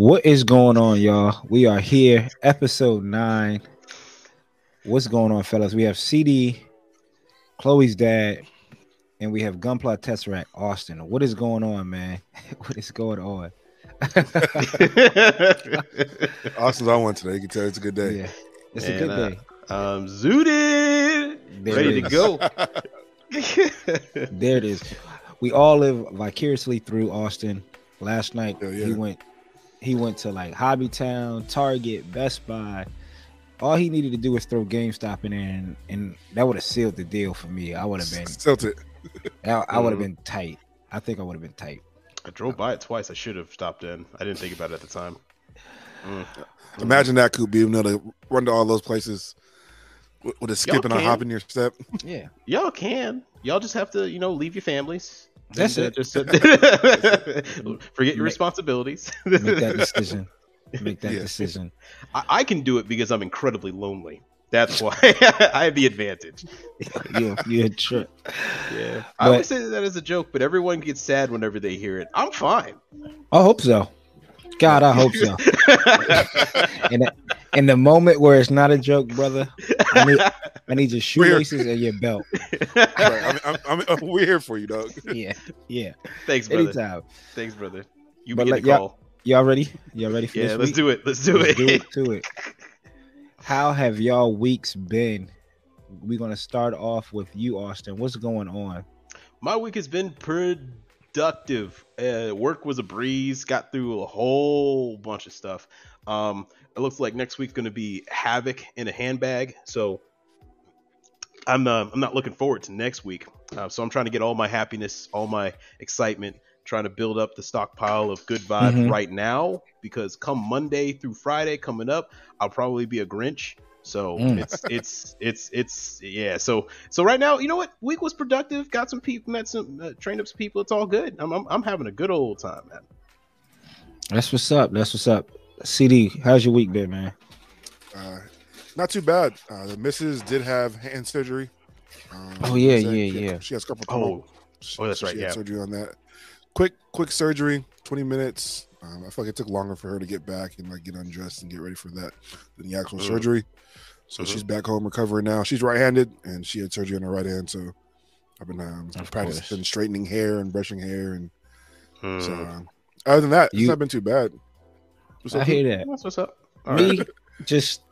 What is going on, y'all? We are here, episode nine. What's going on, fellas? We have CD, Chloe's dad, and we have Gunpla Tesseract Austen. What is going on, man? what is going on? Austen's on one today. You can tell it's a good day. Yeah, it's Man, a good uh, day. Um, zooted, There ready to go. There it is. We all live vicariously through Austen. Last night Yeah, yeah. he went he went to like Hobbytown, Target, Best Buy. All he needed to do was throw GameStop in there and, and that would have sealed the deal for me. I would have been Tilt it. I, I would have Mhm. been tight. I think I would have been tight. I drove by it twice. I should have stopped in. I didn't think about it at the time. Mm. Imagine that, Coop, being able to run to all those places with, with a skip and a hop in your step. Yeah. Y'all can. Y'all just have to, you know, leave your families. That's it. Just forget your Make- responsibilities. Make that decision. Make that Yeah. decision. I, I can do it because I'm incredibly lonely. That's why I have the advantage. you you're a trip. Yeah, I But- always say that as a joke, but everyone gets sad whenever they hear it. I'm fine. I hope so. God, I hope so. In the, in the moment where it's not a joke, brother, I need I need your shoelaces and your belt. right. I'm, I'm, I'm, I'm- we're here for you, dog. Yeah, yeah. Thanks, brother. Anytime. Thanks, brother. You But begin like, the y'all- Y'all ready? Y'all ready for Yeah, this let's week? do it. Let's do Let's it. do it to it. How have y'all weeks been? We're gonna start off with you, Austen. What's going on? My week has been productive. Uh, work was a breeze. Got through a whole bunch of stuff. Um, it looks like next week's going to be havoc in a handbag. So I'm uh, I'm not looking forward to next week. Uh, so I'm trying to get all my happiness, all my excitement, trying to build up the stockpile of good vibes Mhm. right now. Because come Monday through Friday coming up, I'll probably be a Grinch. So Mm. it's it's it's it's yeah. So so right now, you know what? Week was productive. Got some people, met some, uh, trained up some people. It's all good. I'm, I'm I'm having a good old time, man. That's what's up. That's what's up. CD, how's your week been, man? Uh, not too bad. Uh, the missus did have hand surgery. Um, Oh, yeah, she yeah, she had- yeah. She has carpal tunnel. Oh, oh, that's So right, She had yeah. surgery on that. Quick, quick surgery, 20 minutes. Um, I feel like it took longer for her to get back and like get undressed and get ready for that than the actual Mhm. surgery. So Mhm. she's back home recovering now. She's right-handed and she had surgery on her right hand. So I've been um, practicing course. straightening hair and brushing hair, and Hmm. so um, other than that, it's not been too bad. What's I up, hear that. that's what's up. All Me, right. just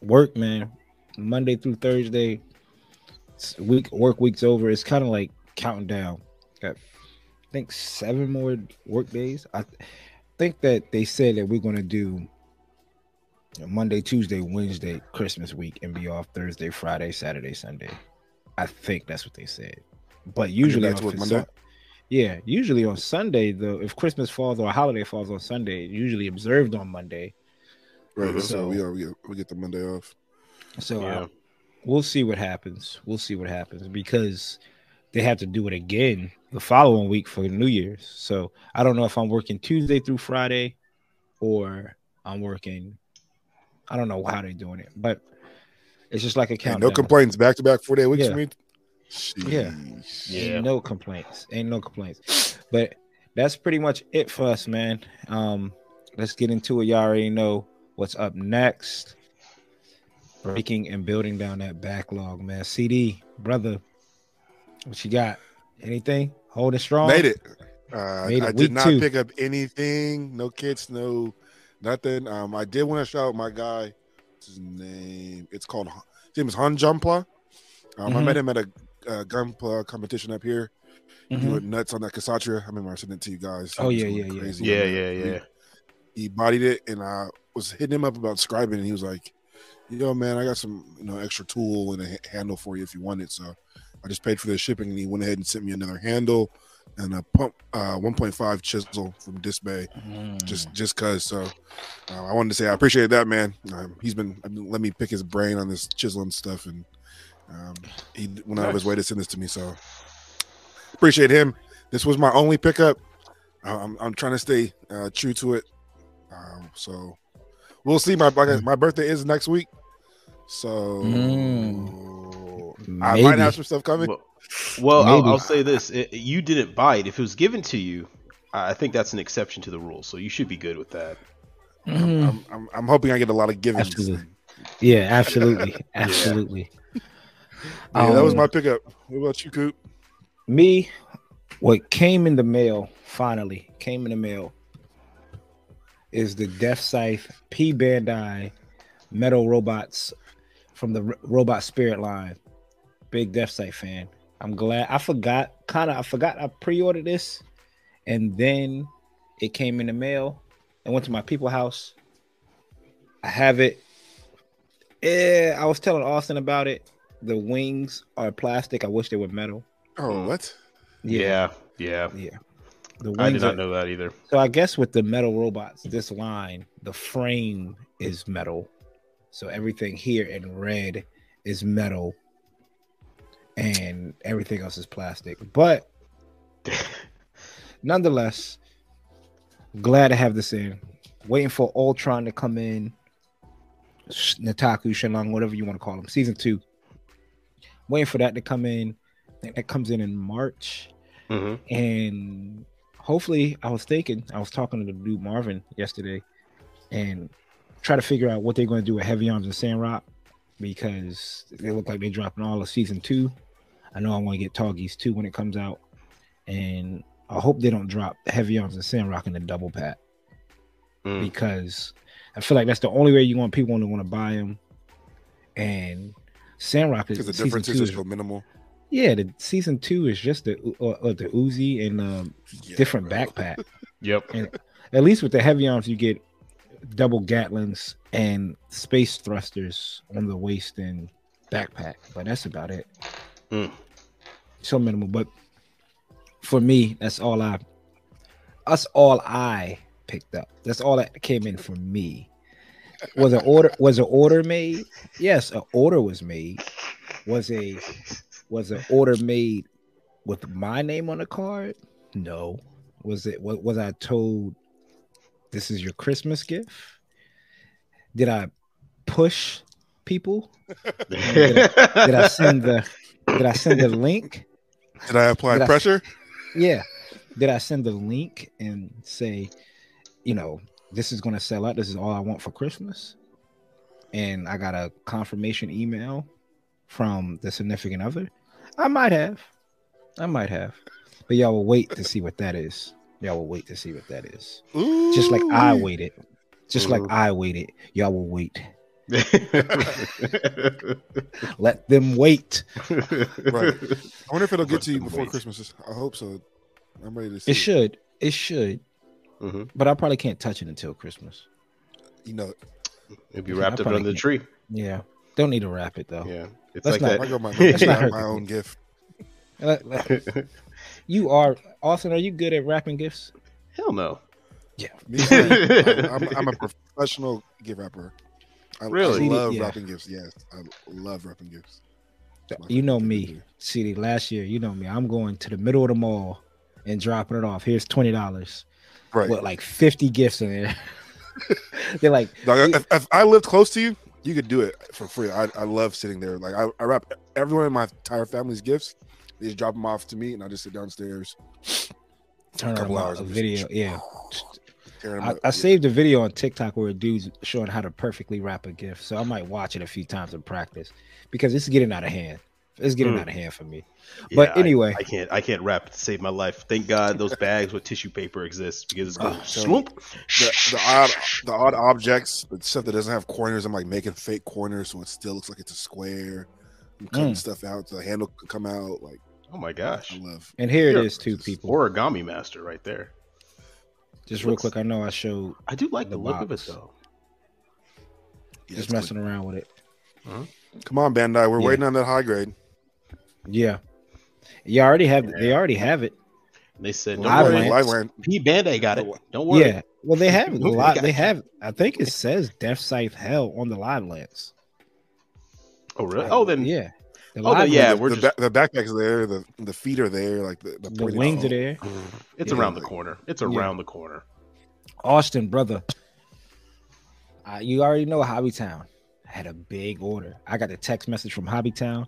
work, man. Monday through Thursday. Week work week's over. It's kind of like counting down. Got I think seven more work days. I think that they said that we're gonna do Monday, Tuesday, Wednesday, Christmas week, and be off Thursday, Friday, Saturday, Sunday. I think that's what they said. But usually, that's work Monday? Yeah, usually on Sunday, though, if Christmas falls or a holiday falls on Sunday, it's usually observed on Monday. Right, so So- we are we, we get the Monday off. So Yeah. uh, we'll see what happens. We'll see what happens because they have to do it again the following week for New Year's. So I don't know if I'm working Tuesday through Friday or I'm working. I don't know how they're doing it, but it's just like a And countdown. no complaints, back to back four day weeks Yeah. For. Yeah. Yeah. Ain't no complaints. Ain't no complaints. But that's pretty much it for us, man. Um, let's get into it. Y'all already know what's up next. Breaking and building down that backlog, man. CD, brother, what you got? Anything? Holding strong? Made it. Uh, Made it I did not two. pick up anything. No kits. No nothing. Um, I did want to shout out my guy. What's his name? It's called. His name is Han Jumpla. Um, I Mhm. met him at a uh, gunpla competition up here. He Mhm. went nuts on that Kshatriya. I remember I sent it to you guys. Oh, was yeah, going yeah, yeah. crazy Yeah, on yeah, He- yeah. He bodied it, and I was hitting him up about scribing, and he was like, "Yo, man, I got some you know extra tool and a handle for you if you want it." So I just paid for the shipping, and he went ahead and sent me another handle and a pump uh 1.5 chisel from DSPIAE Mm. just just cuz so uh, I wanted to say I appreciate that man um, he's been let me pick his brain on this chisel and stuff and um, he went out of his way to send this to me so appreciate him this was my only pickup Uh, I'm, I'm trying to stay uh, true to it um, so we'll see my Mm. my birthday is next week so I might Maybe. have some stuff coming Well, well I'll, I'll say this: It- you didn't buy it. If it was given to you, I I think that's an exception to the rule. So you should be good with that. Mhm. I'm, I'm, I'm hoping I get a lot of givings. Absolutely. Yeah, absolutely, absolutely. Yeah, that was Um, my pickup. What about you, Coop? me. What came in the mail finally came in the mail is the Death Scythe P Bandai Metal Robots from the R- Robot Spirit line. Big Death Scythe fan. I'm glad. I forgot. Kind of. I forgot. I pre-ordered this, and then it came in the mail. I went to my people house. I have it. Yeah, I was telling Austen about it. The wings are plastic. I wish they were metal. Oh, what? Yeah, yeah. Yeah. The wings I did not are- know that either. So I guess with the metal robots, this line, the frame is metal. So everything here in red is metal and everything else is plastic. But nonetheless, glad to have this in. Waiting for Altron to come in. Sh- Nataku, Shenlong, whatever you want to call them. Season two. Waiting for that to come in. I think that comes in in March. Hmm and hopefully i was thinking i was talking to the dude marvin yesterday and try to figure out what they're going to do with heavy arms and sandrock because they look like they're dropping all of season two. I know i want to get Tallgeese too when it comes out and i hope they don't drop heavy arms and sandrock in the double pack. Mm. because i feel like that's the only way you want people to want to buy them and sandrock is the season difference two is is- just so minimal. yeah the season two is just the uh, uh, the Uzi and um, Yeah, different bro. backpack Yep. at least with the heavy arms, you get double Gatlins and space thrusters on the waist and backpack, but that's about it. Mm. So minimal, but for me, that's all I. That's all I picked up. That's all that came in for me. Was an order? Was an order made? Yes, an order was made. Was a was an order made with my name on the card? No. Was it? Was, was I told this is your Christmas gift? Did I push people? Did I send the? Did I send the link? Did I apply Did I- pressure? Yeah. Did I send the link and say, you know, this is going to sell out. This is all I want for Christmas. And I got a confirmation email from the significant other. I might have. I might have. But y'all will wait to see what that is. Y'all will wait to see what that is. Just like I waited. Just like Mhm. I waited. Y'all will wait. Let them wait. Right. I wonder if it'll get to you before wait. Christmas. I hope so. I'm ready to see. It should. It should. Mhm. But I probably can't touch it until Christmas. You know, It'd be wrapped up under the tree. Yeah. Don't need to wrap it though. Yeah. It's Let's like not- I go my, Let's not my, hurt my the own gift. Let- let- that. You are Austen. Are you good at wrapping gifts? Hell no. Yeah. Me too. I'm, I'm a professional gift wrapper. I, Really? I love Yeah. wrapping gifts. Yes, I love wrapping gifts. You know me, to do. CD. Last year, you know me. I'm going to the middle of the mall and dropping it off. Here's twenty dollars Right. with like fifty gifts in there. They're like, Dog, if, if I lived close to you, you could do it for free. I, I love sitting there. Like I, I wrap everyone in my entire family's gifts. They just drop them off to me, and I just sit downstairs. turn a couple hours a of just- video. Yeah, I, up. I saved a video on TikTok where a dude's showing how to perfectly wrap a gift. So I might watch it a few times in practice because this is getting out of hand. It's getting Mm. out of hand for me. Yeah, But I- anyway. I, can't. I can't wrap to save my life. Thank God those bags with tissue paper exist because it's going Oh, so swoop. the, the odd the odd objects, the stuff that doesn't have corners. I'm like making fake corners so it still looks like it's a square. I'm cutting Mm. stuff out so the handle can come out. Like Oh my gosh. I love. And here Here. it is, two people. Origami master right there. Just real looks- quick, I know I showed I do like The the, look of it box. though. Yeah, just it's messing around with it. good. Come on, Bandai. We're Yeah. waiting on that high grade. Yeah, you already have. They already have it. They said, "Don't Live worry, Lance. Live land. P Bandai got it. Don't worry." Yeah. Well, they have it. A lot. They you. have. I think it says Death Scythe Hell on the live lens. Oh really? Oh then. yeah. The Oh, live yeah, we're the, just- ba- the backpack's there. The the feet are there. Like the the, the wings are there. It's Yeah. around the corner. It's Yeah. around the corner. Austen, brother. Uh, you already know Hobbytown had a big order. I got a text message from Hobbytown.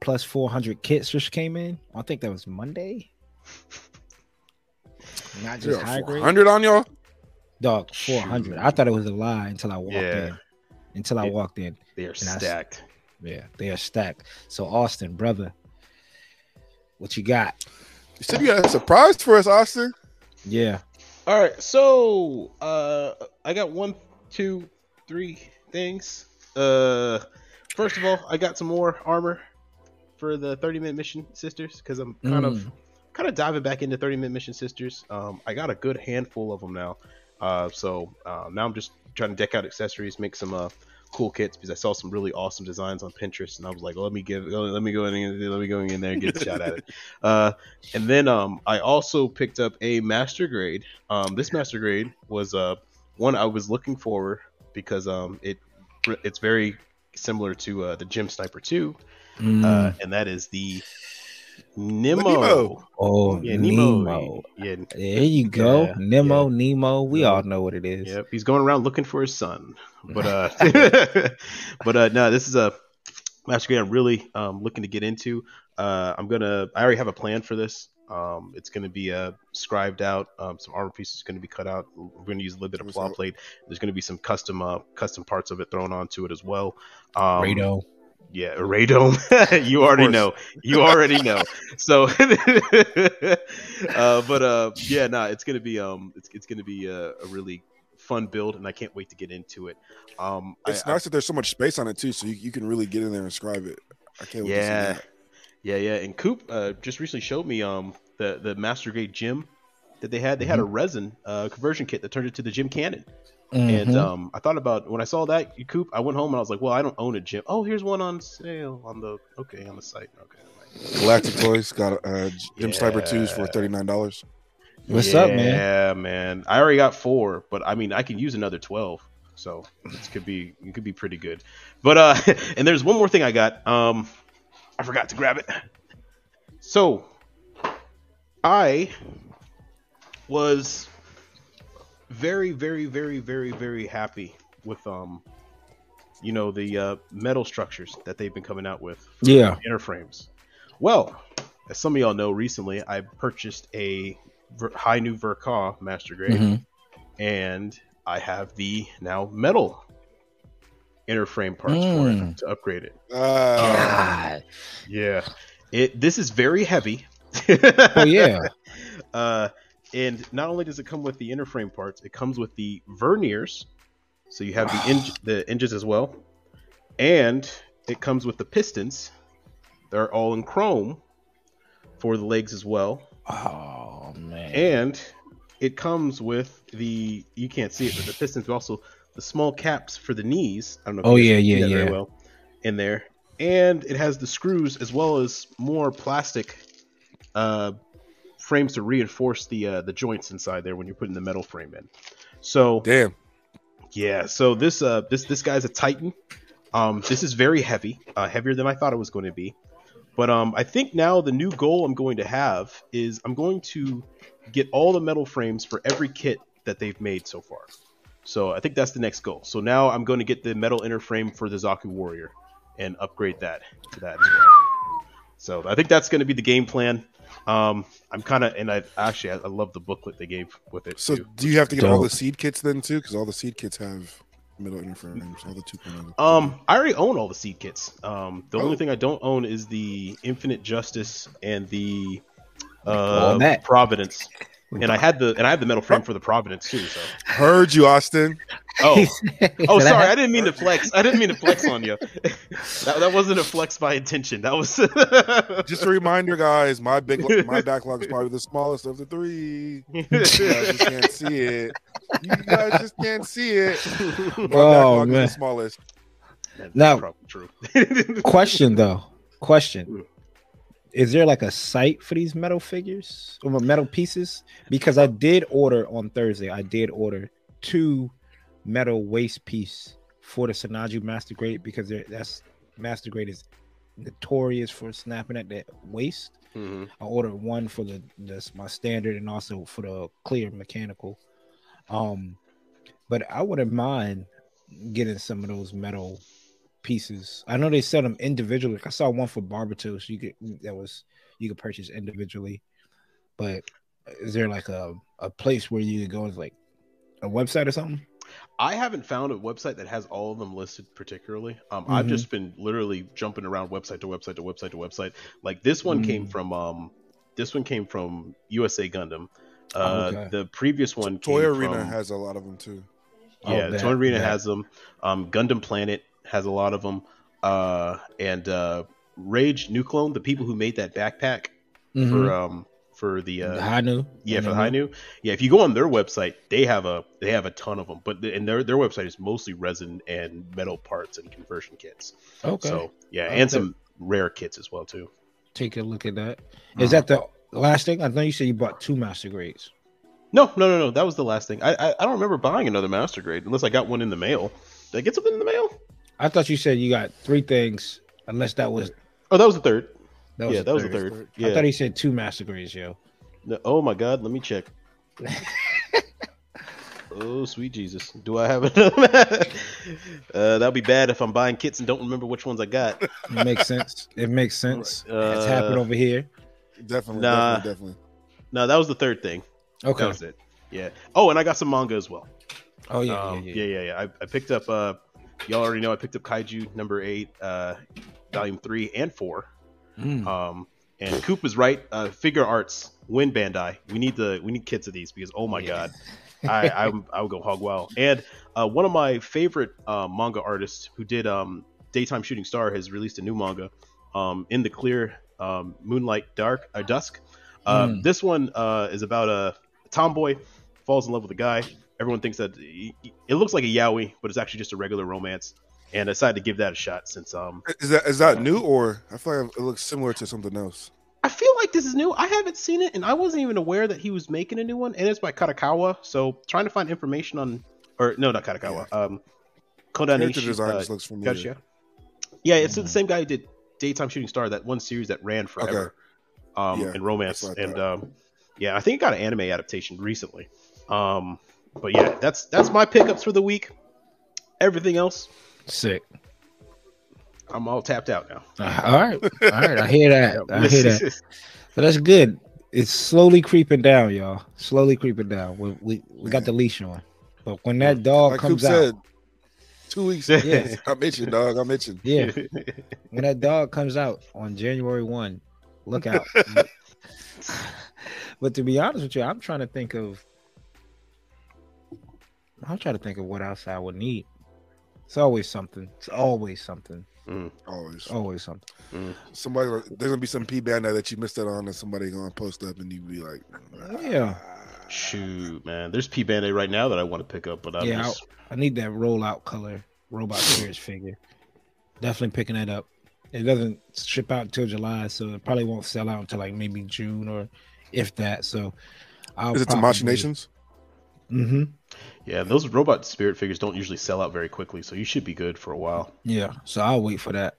Plus 400 kits just came in. I think that was Monday. Not just Yeah, high grade. 400 on y'all. Dog, four hundred. I thought it was a lie until I walked Yeah. in. Until I It- walked in. They are And I s- stacked. Yeah, they are stacked. So Austen, brother, what you got? You said you got a surprise for us, Austen. Yeah. All right, so uh, I got one, two, three things. Uh, first of all, I got some more armor for the 30 minute mission sisters because I'm kind of Mm. kind of diving back into 30 minute mission sisters. Um, I got a good handful of them now. Uh, so uh, now I'm just trying to deck out accessories, make some uh, cool kits because I saw some really awesome designs on Pinterest, and I was like, let me give, let me go in, let me go in there and get a shot at it. Uh, and then um, I also picked up a master grade. Um, this master grade was uh, one I was looking for because um, it it's very similar to uh, the GM Sniper 2, Mm. uh, and that is the Nemo. Nemo. oh, Yeah, Nemo. Nemo. Yeah, There you go. Yeah, Nemo, Nemo. We all know what it is. Yep, he's going around looking for his son. But uh, but uh, no, this is a master grade I'm really um, looking to get into. Uh, I'm gonna. I already have a plan for this. Um, it's gonna be uh, scribed out. Um, some armor pieces are going to be cut out. We're going to use a little bit of What's claw that? plate. There's going to be some custom uh, custom parts of it thrown onto it as well. Um, Rado. Yeah, a radome. you already know. You already know. So, uh, but uh, yeah, nah, it's gonna be um, it's it's gonna be a, a really fun build, and I can't wait to get into it. Um, It's I- nice that there's so much space on it too, so you, you can really get in there and scribe it. I can't wait to see yeah, that. Yeah, yeah. And Coop uh, just recently showed me um the the master grade GM that they had. They had a resin uh, conversion kit that turned it to the GM cannon. And Mhm. um, I thought about when I saw that Coop, I went home and I was like, well, I don't own a GM. Oh, here's one on sale on the okay on the site. Okay. Galactic Toys got uh, GM Sniper twos for thirty nine dollars. What's up, man? Yeah, man. I already got four, but I mean, I can use another twelve, so it could be it could be pretty good. But uh, and there's one more thing I got. Um, I forgot to grab it. So, I was very, very, very, very, very happy with um, you know, the uh, metal structures that they've been coming out with Yeah. inner frames. Well, as some of y'all know, recently I purchased a Ver- Hi-Nu Ver.Ka Master Grade, Mhm. and I have the now metal inner frame parts for Mm. it to upgrade it. Uh, God. Yeah, it this is very heavy. Oh yeah. Uh, and not only does it come with the inner frame parts, it comes with the verniers. So you have the eng- the hinges as well, and it comes with the pistons. They're all in chrome for the legs as well, Oh man. and it comes with the you can't see it, but the pistons also the small caps for the knees. I don't know. If Oh, you yeah, yeah, yeah. Well, in there, and it has the screws as well as more plastic uh, frames to reinforce the uh, the joints inside there when you're putting the metal frame in. So damn. yeah, so this uh this this guy's a Titan. Um, this is very heavy, uh, heavier than I thought it was going to be. But um, I think now the new goal I'm going to have is I'm going to get all the metal frames for every kit that they've made so far. So I think that's the next goal. So now I'm going to get the metal inner frame for the Zaku Warrior and upgrade that to that as well. So I think that's going to be the game plan. Um, I'm kind of and I actually I, I love the booklet they gave with it. So too. do you have to get all the seed kits then too? Because all the seed kits have metal inner frames, all the two point oh. Um, I already own all the seed kits. Um, the Oh. only thing I don't own is the Infinite Justice and the uh. Providence. And I had the and I had the metal frame for the Providence too. So Heard you, Austen. oh oh sorry, I didn't mean to flex. I didn't mean to flex on you. that, that wasn't a flex by intention. That was Just a reminder, guys. My big, my backlog is probably the smallest of the three. You guys just can't see it. You guys just can't see it. My Oh, backlog man. is the smallest. That's Now- probably true. Question though. Question. Is there like a site for these metal figures or metal pieces? Because I did order on Thursday. I did order two metal waist piece for the Sinanju Master Grade because that's Master Grade is notorious for snapping at the waist. Mhm. I ordered one for the this my standard and also for the clear mechanical. Um, but I wouldn't mind getting some of those metal pieces. I know they sell them individually. Like I saw one for Barbatos. You could that was you could purchase individually. But is there like a, a place where you could go and like a website or something? I haven't found a website that has all of them listed particularly. Um, I've Mhm. just been literally jumping around website to website to website to website. Like this one came Mm. from um, this one came from USA Gundam. Uh, Oh, okay. The previous one, Toy came Arena from- has a lot of them too. Oh, yeah, that- Toy Arena that. has them. Um, Gundam Planet has a lot of them. Uh, and uh, Rage Nuclone, the people who made that backpack Mhm. for um for the uh, the Hi-Nu. yeah, for the. Hi-Nu. Yeah, if you go on their website, they have a they have a ton of them, but the, and their their website is mostly resin and metal parts and conversion kits. Okay. So yeah, Okay. and some rare kits as well too. Take a look at that. Is that the last thing? I know you said you bought two master grades. No, no, no, no. That was the last thing. I I, I don't remember buying another master grade unless I got one in the mail. Did I get something in the mail? I thought you said you got three things, unless that was Oh, that was the third. that was yeah, the that was the third. third. I thought he said two master grades, yo. No- oh my God, let me check. oh sweet Jesus, do I have another? uh, that'll be bad if I'm buying kits and don't remember which ones I got. It makes sense. It makes sense. Uh, it's happened over here. Definitely, Nah. definitely, definitely. No, that was the third thing. Okay. That was it. Yeah. Oh, and I got some manga as well. oh yeah, um, yeah, yeah, yeah. yeah, yeah. I, I picked up. Uh, y'all already know I picked up Kaiju number eight, uh, volume three and four. Mm. Um, and Coop is right. Uh, Figuarts, win Bandai. We need the we need kits of these because oh my Yeah. god, I I I would go hog wild. And uh, one of my favorite uh, manga artists who did um, Daytime Shooting Star has released a new manga, um, in the clear um, Moonlight Dark uh, Dusk. Uh, Mm. This one uh, is about a tomboy falls in love with a guy. Everyone thinks that it looks like a yaoi, but it's actually just a regular romance. And I decided to give that a shot since um, Is that is that new or I feel like it looks similar to something else? I feel like this is new. I haven't seen it, and I wasn't even aware that he was making a new one. And it's by Katakawa. So trying to find information on, or no, not Katakawa. Um, Character Kodanishi. design uh, just looks familiar. Gotcha. Yeah, it's Mhm. the same guy who did Daytime Shooting Star, that one series that ran forever, okay. um, Yeah, in romance, and um, yeah, I think it got an anime adaptation recently. Um, but yeah, that's that's my pickups for the week. Everything else, Sick. I'm all tapped out now. Uh, all right, all right. I hear that. I hear that. But that's good. It's slowly creeping down, y'all. Slowly creeping down. We we, we got the leash on, but when that dog Like Coop comes out, said, two weeks. Yes. I'm itching, dog. I'm itching. yeah, when that dog comes out on January one, look out. but to be honest with you, I'm trying to think of. I'm trying to think of what else I would need. It's always something. It's always something. Mm. Always. Always something. Mm. Somebody, there's gonna be some P band that you missed out on, and somebody gonna post up, and you be like, Yeah. Shoot, man, there's P Bandai right now that I want to pick up, but I'm Yeah, just I need that rollout color robot spirits figure. Definitely picking that up. It doesn't ship out until July, so it probably won't sell out until like maybe June or if that. So, I'll Is it Tamashii Nations? Mm-hmm. yeah, those robot spirit figures don't usually sell out very quickly, so you should be good for a while. Yeah. So I'll wait for that.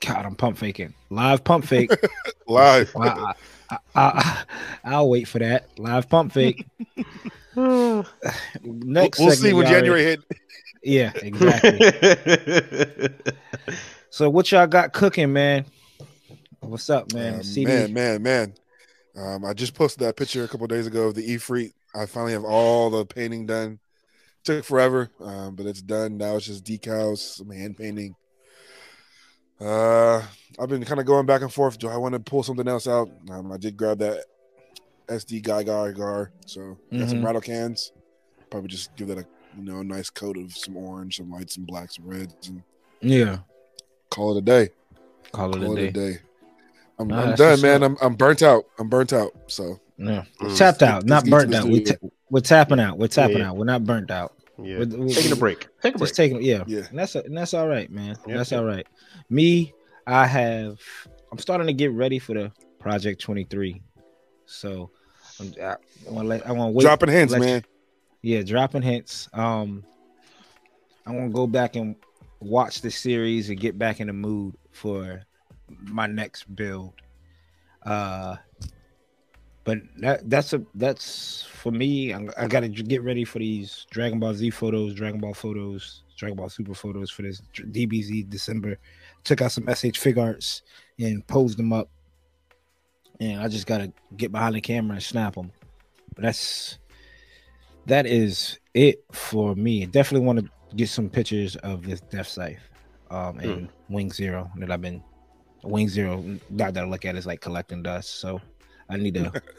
God, I'm pump faking. Live pump fake. Live. I, I, I, I, will wait for that. Live pump fake. We'll, Next, we'll see segment, when January ready? hit. Yeah, exactly. so what y'all got cooking, man? What's up, man? Uh, man, man, man. Um, I just posted that picture a couple days ago of the Ifrit. I finally have all the painting done. Took forever, um, but it's done. Now it's just decals, some hand painting. Uh, I've been kind of going back and forth. Do I want to pull something else out? Um, I did grab that SD Guy Gar Gar, so got some Mhm. rattle cans. Probably just give that a you know a nice coat of some orange, some whites, some blacks, some reds, and Yeah. call it a day. Call it Call a it day. a day. I'm, I'm done, man. up. I'm I'm burnt out. I'm burnt out. So Yeah. Mm. Tapped out, not burnt out. We studio. ta- we're tapping out. We're tapping Yeah. out. We're not burnt out. Yeah, We're- we're- taking a break. Take a break. Just taking, yeah, Yeah. And that's and that's all right, man. Yep, that's all right. Me, I have. I'm starting to get ready for the Project 23. So I'm, I, I want to let. I want to wait. dropping hints, let you- man. yeah, dropping hints. Um, I'm gonna go back and watch the series and get back in the mood for my next build. Uh, but that that's a that's for me. I'm, I got to get ready for these Dragon Ball Z photos, Dragon Ball photos, Dragon Ball Super photos for this DBZ December. Took out some SH Figuarts and posed them up, and I just got to get behind the camera and snap them. But that's that is it for me. Definitely want to get some pictures of this Death Scythe um, and Wing Zero that I've been Wing Zero. Not that I look at is like collecting dust, so I need to.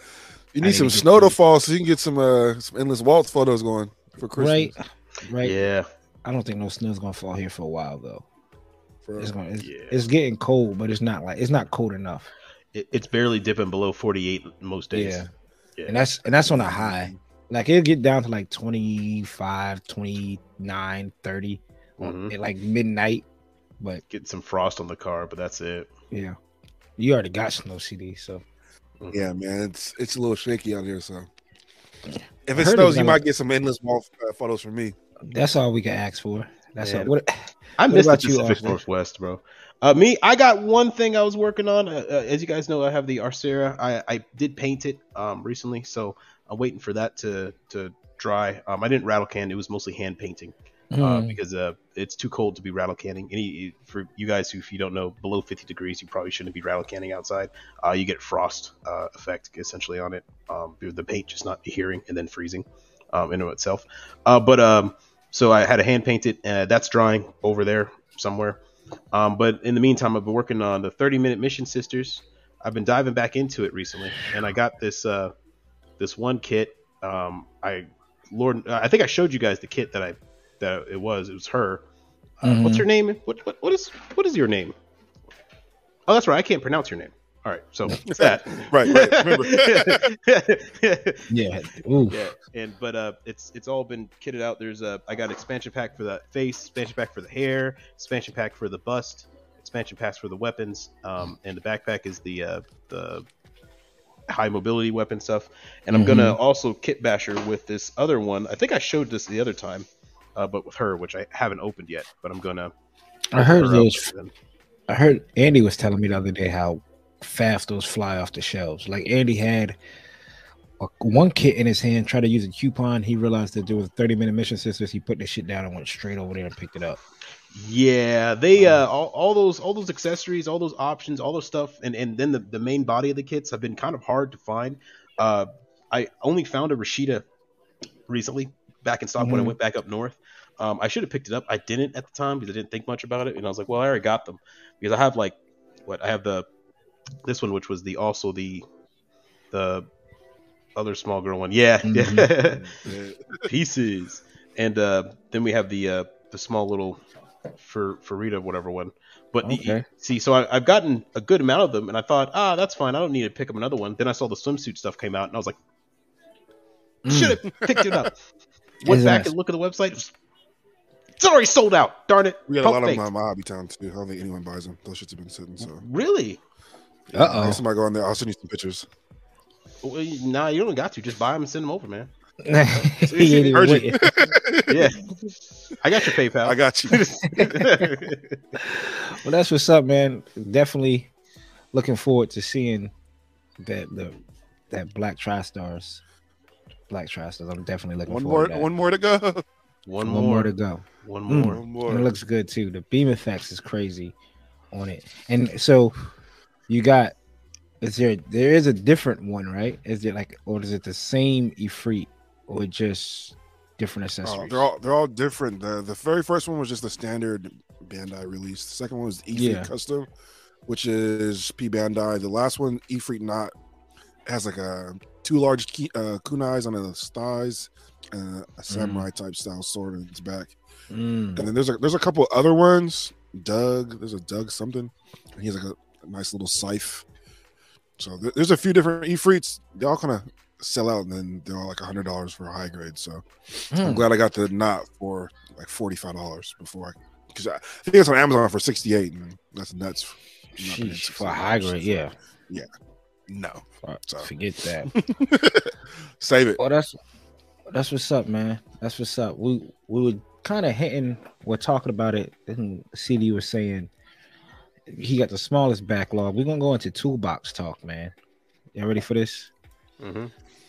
You need need some to snow to fall so you can get some uh some endless waltz photos going for Christmas. right, right. Yeah, I don't think no snow's gonna fall here for a while though. For- It's going. It's, Yeah. it's getting cold, but it's not like it's not cold enough. it, it's barely dipping below 48 most days. Yeah. Yeah. And that's and that's on a high. Like it'll get down to like 25, 29, 30 on- Mhm. at like midnight. But Getting some frost on the car, but that's it. yeah, you already got snow CD, so yeah, man, it's it's a little shaky out here. So if it snows, you might get some endless waltz uh, photos from me. that's all we can ask for. That's Yeah. all. What, I What missed the about you, Pacific Austen? Northwest, bro. Uh, me, I got one thing I was working on. Uh, uh, as you guys know, I have the Arcera. I, I did paint it um, recently, so I'm waiting for that to to dry. Um, I didn't rattle can; it was mostly hand painting uh, Mm, because uh, it's too cold to be rattle canning. Any for you guys who, if you don't know, below 50 degrees, you probably shouldn't be rattle canning outside. Uh, you get frost uh, effect essentially on it. Um, the paint just not adhering and then freezing um, into itself. Uh, but um, so I had a hand painted. Uh, that's drying over there somewhere. Um, but in the meantime, I've been working on the 30 minute mission sisters. I've been diving back into it recently, and I got this uh, this one kit. Um, I Lord, I think I showed you guys the kit that I that it was. It was her. Uh, What's Mhm. her name? What, what what is what is your name? Oh, that's right. I can't pronounce your name. All right, so it's that. Right, right. Remember. yeah. Ooh. yeah and but uh it's it's all been kitted out there's a i got expansion pack for the face expansion pack for the hair expansion pack for the bust expansion pack for the weapons um and the backpack is the uh the high mobility weapon stuff and i'm gonna also kit basher with this other one i think i showed this the other time uh but with her which i haven't opened yet but i'm gonna I heard open her up those. I heard Andy was telling me the other day how fast those fly off the shelves. Like Andy had a, one kit in his hand, tried to use a coupon. He realized that there was 30 minute mission sisters. He put the shit down and went straight over there and picked it up. Yeah, they uh all, all those all those accessories, all those options, all those stuff, and and then the, the main body of the kits have been kind of hard to find. Uh, I only found a Rashida recently back in stock when I Mhm. went back up north. Um, I should have picked it up. I didn't at the time because I didn't think much about it, and I was like, well, I already got them because I have like what I have the this one, which was the also the the other small girl one. Yeah, Mhm. Yeah. pieces. And uh, then we have the uh, the small little for Farida whatever one. But the- see, so I, I've gotten a good amount of them, and I thought, ah, that's fine. I don't need to pick up another one. Then I saw the swimsuit stuff came out, and I was like, Mm. should have picked it up. Went back and looked at the website. It's it's already sold out. Darn it. We got a Pump lot of them on my hobby town too. I don't think anyone buys them. Those shits have been sitting. So Really? Uh-oh. Next time I go on there, I'll send you some pictures. Well, nah, you don't got to. Just buy them and send them over, man. he ain't even waiting. Yeah. I got your PayPal. I got you. Well, that's what's up, man. Definitely looking forward to seeing that the that Black TriStars. Black TriStars. I'm definitely looking One forward more, to that. one more to go. One, One more. more to go. One Mm. more. And it looks good too. The beam effects is crazy on it. And so you got is there there is a different one, right? Is it like or is it the same Ifrit or just different Oh, accessories? they're all they're all different. The the very first one was just the standard Bandai release. The second one was Ifrit Yeah. Custom, which is P Bandai. The last one, Ifrit Nacht, has like a two large key, uh, kunais on its thighs and a samurai type style sword in its back. Mm. And then there's a there's a couple other ones. Doug, there's a Doug something. And he has like a, a nice little scythe. So there- there's a few different Ifrits. They all kind of sell out, and then they're all like a hundred dollars for a high grade. So I'm Mm. glad I got the Nacht for like forty five dollars before I because I think it's on Amazon for sixty eight, and that's nuts. I'm not paying Sheesh, for a high grade, yeah. Yeah. No, So- Forget that. save it. Well, that's that's what's up, man. That's what's up. We we were kind of hitting, we're talking about it. And CD was saying he got the smallest backlog. We're gonna go into toolbox talk, man. Y'all ready for this? Mm-hmm.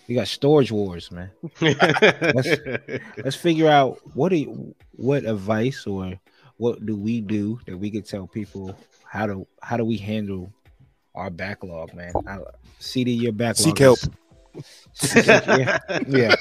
We got storage wars, man. Let's let's figure out what do you, what advice or what do we do that we could tell people how to how do we handle our backlog, man? I, CD, your backlog. Seek help. is- Seek yeah. yeah.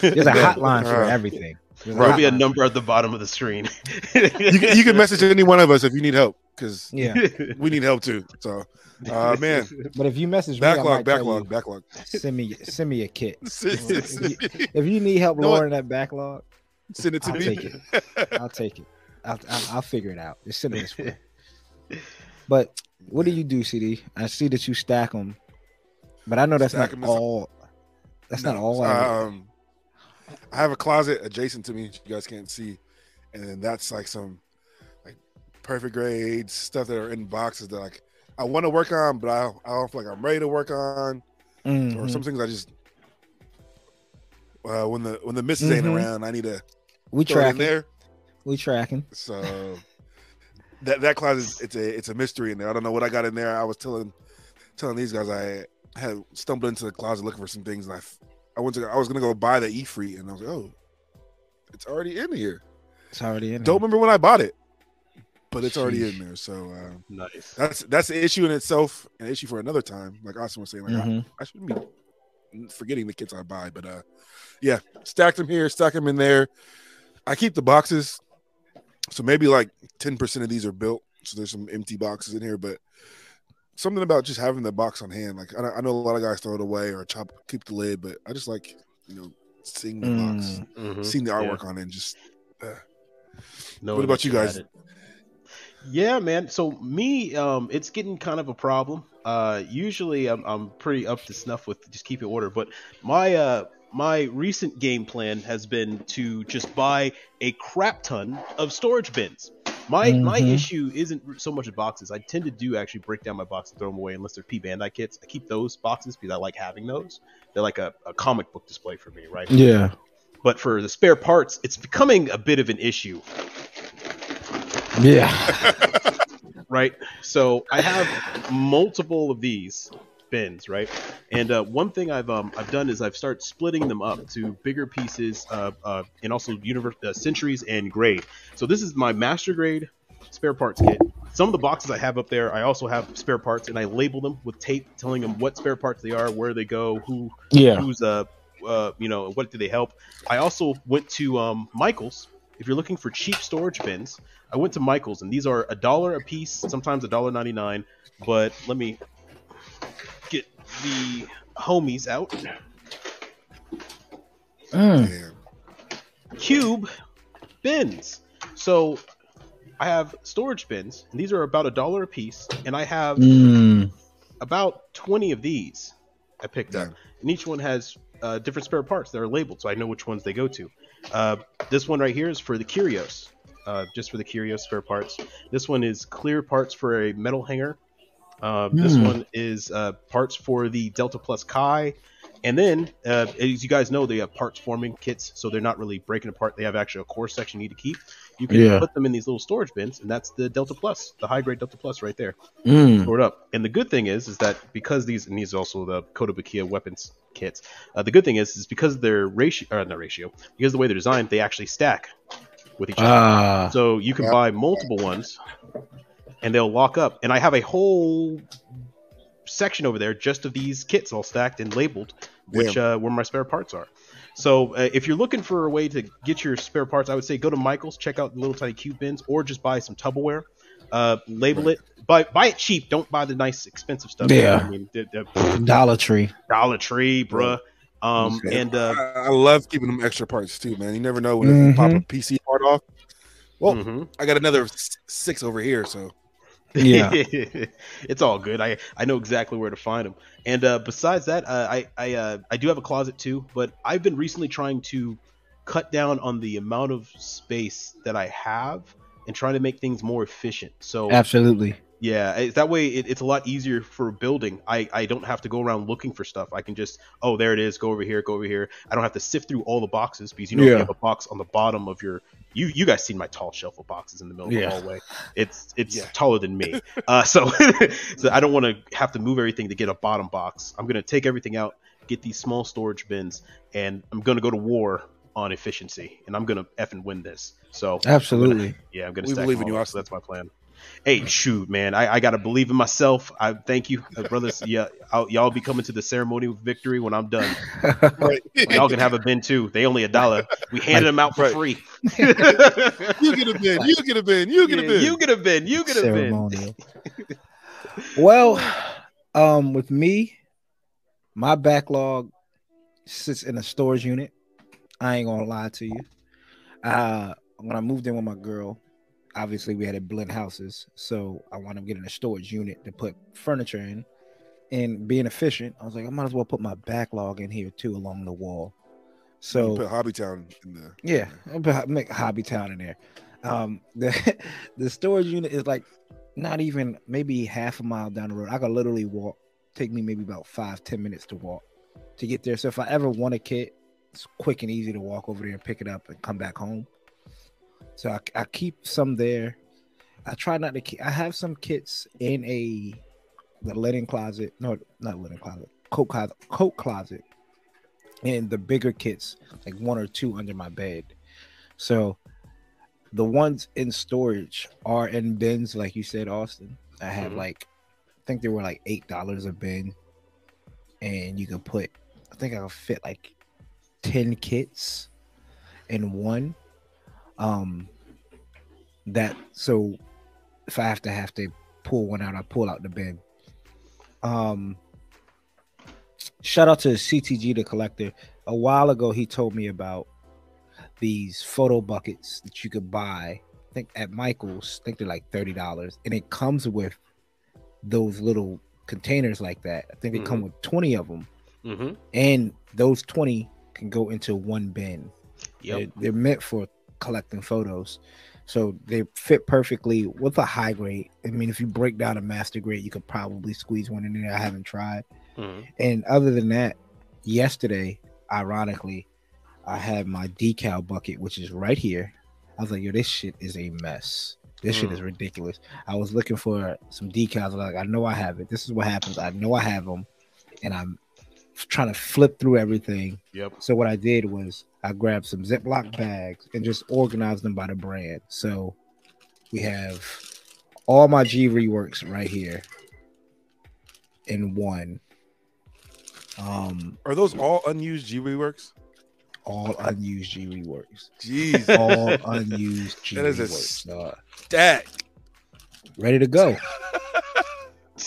There's a hotline for Uh, everything. There's There'll be a number at the bottom of the screen. you, can, you can message any one of us if you need help because Yeah, we need help too. So, uh, man, but if you message me, I backlog, might tell backlog, you, backlog. Send me, send me a kit. If you, need help know what? lowering that backlog, send it to I'll me. take it. I'll take it. I'll, I'll, I'll figure it out. Just send it this way. But what do you do, CD? I see that you stack them, but I know that's Stack not all. That's not all. I. Um, I have a closet adjacent to me. You guys can't see, and then that's like some like perfect grades stuff that are in boxes that like I want to work on, but I I don't feel like I'm ready to work on, or Mhm. some things I just. Uh, when the when the missus ain't Mhm. around, I need to we tracking. there. We tracking. So that that closet it's a it's a mystery in there. I don't know what I got in there. I was telling telling these guys I had stumbled into the closet looking for some things, and I, I went to I was gonna go buy the E free, and I was like, oh, it's already in here. It's already in. Don't there. remember when I bought it, but it's already Sheesh. in there. So uh, nice. that's that's the issue in itself, an issue for another time. Like Austen was saying, like Mhm. I, I shouldn't be forgetting the kits I buy, but uh, yeah, stack them here, stack them in there. I keep the boxes, so maybe like ten percent of these are built. So there's some empty boxes in here, but something about just having the box on hand. Like I, I know a lot of guys throw it away or chop, keep the lid, but I just like you know seeing the box, Mm. Mhm. seeing the Yeah. artwork on it, and just uh, Knowing What about you guys? Yeah, man. So me, um, it's getting kind of a problem. Uh, usually I'm, I'm pretty up to snuff with just keeping order, but my uh, my recent game plan has been to just buy a crap ton of storage bins. My my Mhm. issue isn't so much boxes. I tend to do actually break down my boxes and throw them away unless they're P Bandai kits. I keep those boxes because I like having those. They're like a, a comic book display for me, right? Yeah. But for the spare parts, it's becoming a bit of an issue. Yeah. right? So I have multiple of these bins, right? And uh, one thing I've um, I've done is I've started splitting them up to bigger pieces, uh, uh, and also universe uh, centuries and grade. So this is my master grade spare parts kit. Some of the boxes I have up there, I also have spare parts, and I label them with tape, telling them what spare parts they are, where they go, who Yeah. who's uh, uh you know what do they help i also went to um michael's if you're looking for cheap storage bins i went to michael's and these are a dollar a piece sometimes a dollar 99 but let me the homies out Mm. cube bins so i have storage bins and these are about a dollar a piece and i have Mm. about 20 of these I picked up, and each one has uh, different spare parts that are labeled, so I know which ones they go to. Uh, this one right here is for the Kyrios, uh, just for the Kyrios spare parts. This one is clear parts for a metal hanger. Uh, This Hmm. one is uh, parts for the Delta Plus Kai. And then, uh, as you guys know, they have parts forming kits, so they're not really breaking apart. They have actually a core section you need to keep. You can Yeah. put them in these little storage bins, and that's the Delta Plus, the high grade Delta Plus right there Mm. stored up. And the good thing is, is that because these and these are also the Kotobukiya weapons kits. Uh, the good thing is, is because their ratio, or not ratio, because the way they're designed, they actually stack with each other. Ah. So you can Yeah. buy multiple ones, and they'll lock up. And I have a whole section over there just of these kits all stacked and labeled, which uh, where my spare parts are. So uh, if you're looking for a way to get your spare parts, I would say go to Michael's, check out the little tiny cube bins, or just buy some Tupperware. Uh, label Right. it. Buy buy it cheap. Don't buy the nice expensive stuff. Yeah. I mean, the, the Dollar Tree. Dollar Tree, bruh. Um, Yeah. and uh, I, I love keeping them extra parts too, man. You never know when you pop a PC part off. Well, mhm. I got another six over here, so Yeah. it's all good. I I know exactly where to find them. And uh, besides that, uh, I I uh, I do have a closet too, but I've been recently trying to cut down on the amount of space that I have and trying to make things more efficient. So Absolutely. yeah, it- that way it, it's a lot easier for building. I, I don't have to go around looking for stuff. I can just oh there it is, go over here, go over here. I don't have to sift through all the boxes because you know Yeah. you have a box on the bottom of your you you guys seen my tall shelf of boxes in the middle Yeah. of the hallway. It's it's Yeah. taller than me. Uh, so so I don't want to have to move everything to get a bottom box. I'm gonna take everything out, get these small storage bins, and I'm gonna go to war on efficiency, and I'm gonna effing win this. So Absolutely. yeah, I'm gonna. We stack believe in you, up, so that's my plan. Hey, shoot, man, I, I gotta believe in myself. I thank you, uh, brothers. Yeah, I'll, y'all be coming to the ceremony with victory when I'm done. Right. Y'all can have a bin too. They only a dollar. We handed them out for Right. free. you get a bin. You get a bin. You get a Yeah, bin. you get a bin. You get a bin. ceremonial. well, um, with me, my backlog sits in a storage unit. I ain't gonna lie to you. Uh, when I moved in with my girl, obviously we had to blend houses, so I wound up getting a storage unit to put furniture in. And being efficient, I was like, I might as well put my backlog in here too, along the wall. So put Hobby Town in there. yeah, I'll put- make Hobby Town in there. Um, the the storage unit is like not even maybe half a mile down the road. I could literally walk. Take me maybe about five ten minutes to walk to get there. So if I ever want a kit, it's quick and easy to walk over there and pick it up and come back home. So I, I keep some there. I try not to keep. I have some kits in a the linen closet. No, not linen closet. Coat closet. Coat closet. And the bigger kits, like one or two under my bed. So the ones in storage are in bins, like you said, Austin. I have Mhm. like, I think they were like eight dollars a bin, and you can put, I think I could fit like ten kits in one. Um, that so if I have to have to pull one out, I pull out the bin. Um, shout out to CTG the collector. A while ago, he told me about these photo buckets that you could buy. I think at Michael's, I think they're like thirty dollars, and it comes with those little containers like that. I think they come with twenty of them, Mm-hmm. and those twenty can go into one bin. Yep. They're, they're meant for collecting photos. So they fit perfectly with a high grade. I mean, if you break down a master grade, you could probably squeeze one in there. I haven't tried. Mhm. And other than that, yesterday, ironically, I had my decal bucket, which is right here. I was like, yo, this shit is a mess. This shit Mm. is ridiculous. I was looking for some decals. I was like, I know I have it. This is what happens. I know I have them. And I'm trying to flip through everything. Yep. So what I did was I grabbed some Ziploc bags and just organized them by the brand. So we have all my G reworks right here in one. Um, Are those all unused G reworks? all unused G reworks. Jeez, All unused G reworks. That is a stack. Ready to go.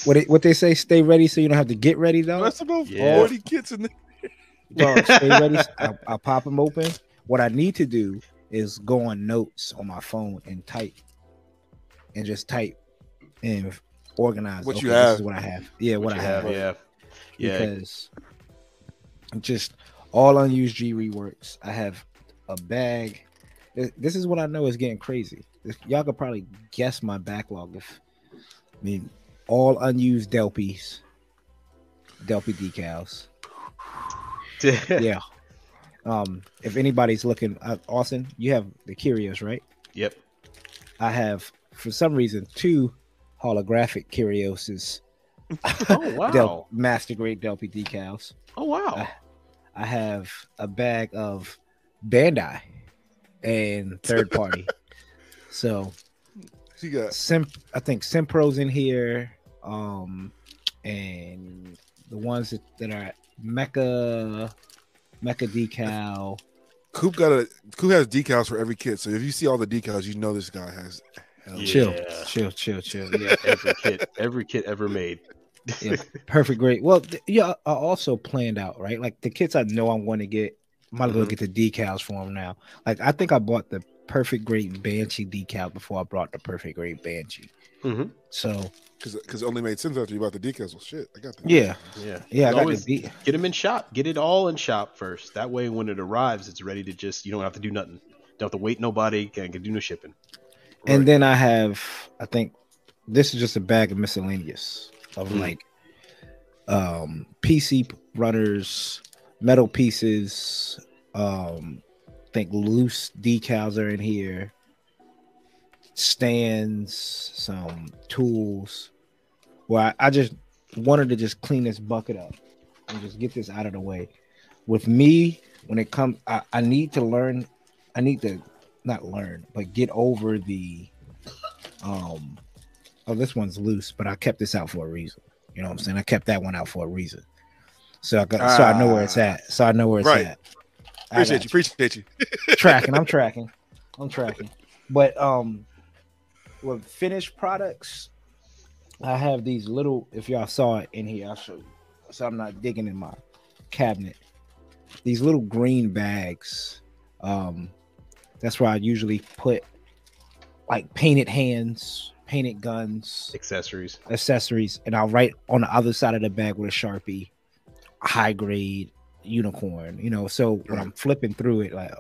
What they, what they say? Stay ready so you don't have to get ready though. That's about Yeah. forty kits in there. Dog, stay ready. I'll, I'll pop them open. What I need to do is go on notes on my phone and type, and just type and organize What you This have. is what I have. Yeah, what, What I you have. Yeah. Yeah. Because just all unused G reworks. I have a bag. This is what I know is getting crazy. Y'all could probably guess my backlog. If I mean, all unused Delpis, Delpi decals. yeah. Um, if anybody's looking, uh, Austin, you have the Kyrios, right? Yep. I have, for some reason, two holographic Kyrioses. Oh wow. Del- master grade Delpi decals. oh wow. I have a bag of Bandai and third party. so You got Sim, I think Simpro's in here, um, and the ones that, that are Mecha, Mecha decal. Coop got a Coop has decals for every kit. So if you see all the decals, you know this guy has. Yeah. Chill, chill, chill, chill. Yeah, every kit, every kit ever made. yeah, perfect, great. Well, th- yeah, I also planned out right. Like the kits I know I'm going to get, I might as well Mhm. get the decals for them now. Like I think I bought the perfect grade Banshee decal before I brought the perfect grade Banshee. hmm So Because because it only made sense after you bought the decals. Well, shit, I got that. yeah, Yeah. yeah, I got always the de- get them in shop. Get it all in shop first. That way, when it arrives, it's ready to just. You don't have to do nothing. Don't have to wait nobody. Can't do no shipping. And then I have, I think this is just a bag of miscellaneous of Mm. like um PC runners, metal pieces, um I think loose decals are in here, stands, some tools. Where I, I just wanted to just clean this bucket up and just get this out of the way. With me, when it comes I, I need to learn I need to not learn, but get over the um oh, this one's loose, but I kept this out for a reason. You know what I'm saying? I kept that one out for a reason. So I got, so I know where it's at. So I know where it's Right. at. I Appreciate you. Appreciate you. tracking. I'm tracking. I'm tracking. But um, with finished products, I have these little. If y'all saw it in here, I'll show you. So I'm not digging in my cabinet. These little green bags. Um, that's where I usually put like painted hands, painted guns, Accessories. accessories, and I'll write on the other side of the bag with a sharpie, high grade unicorn. You know, so when I'm flipping through it, like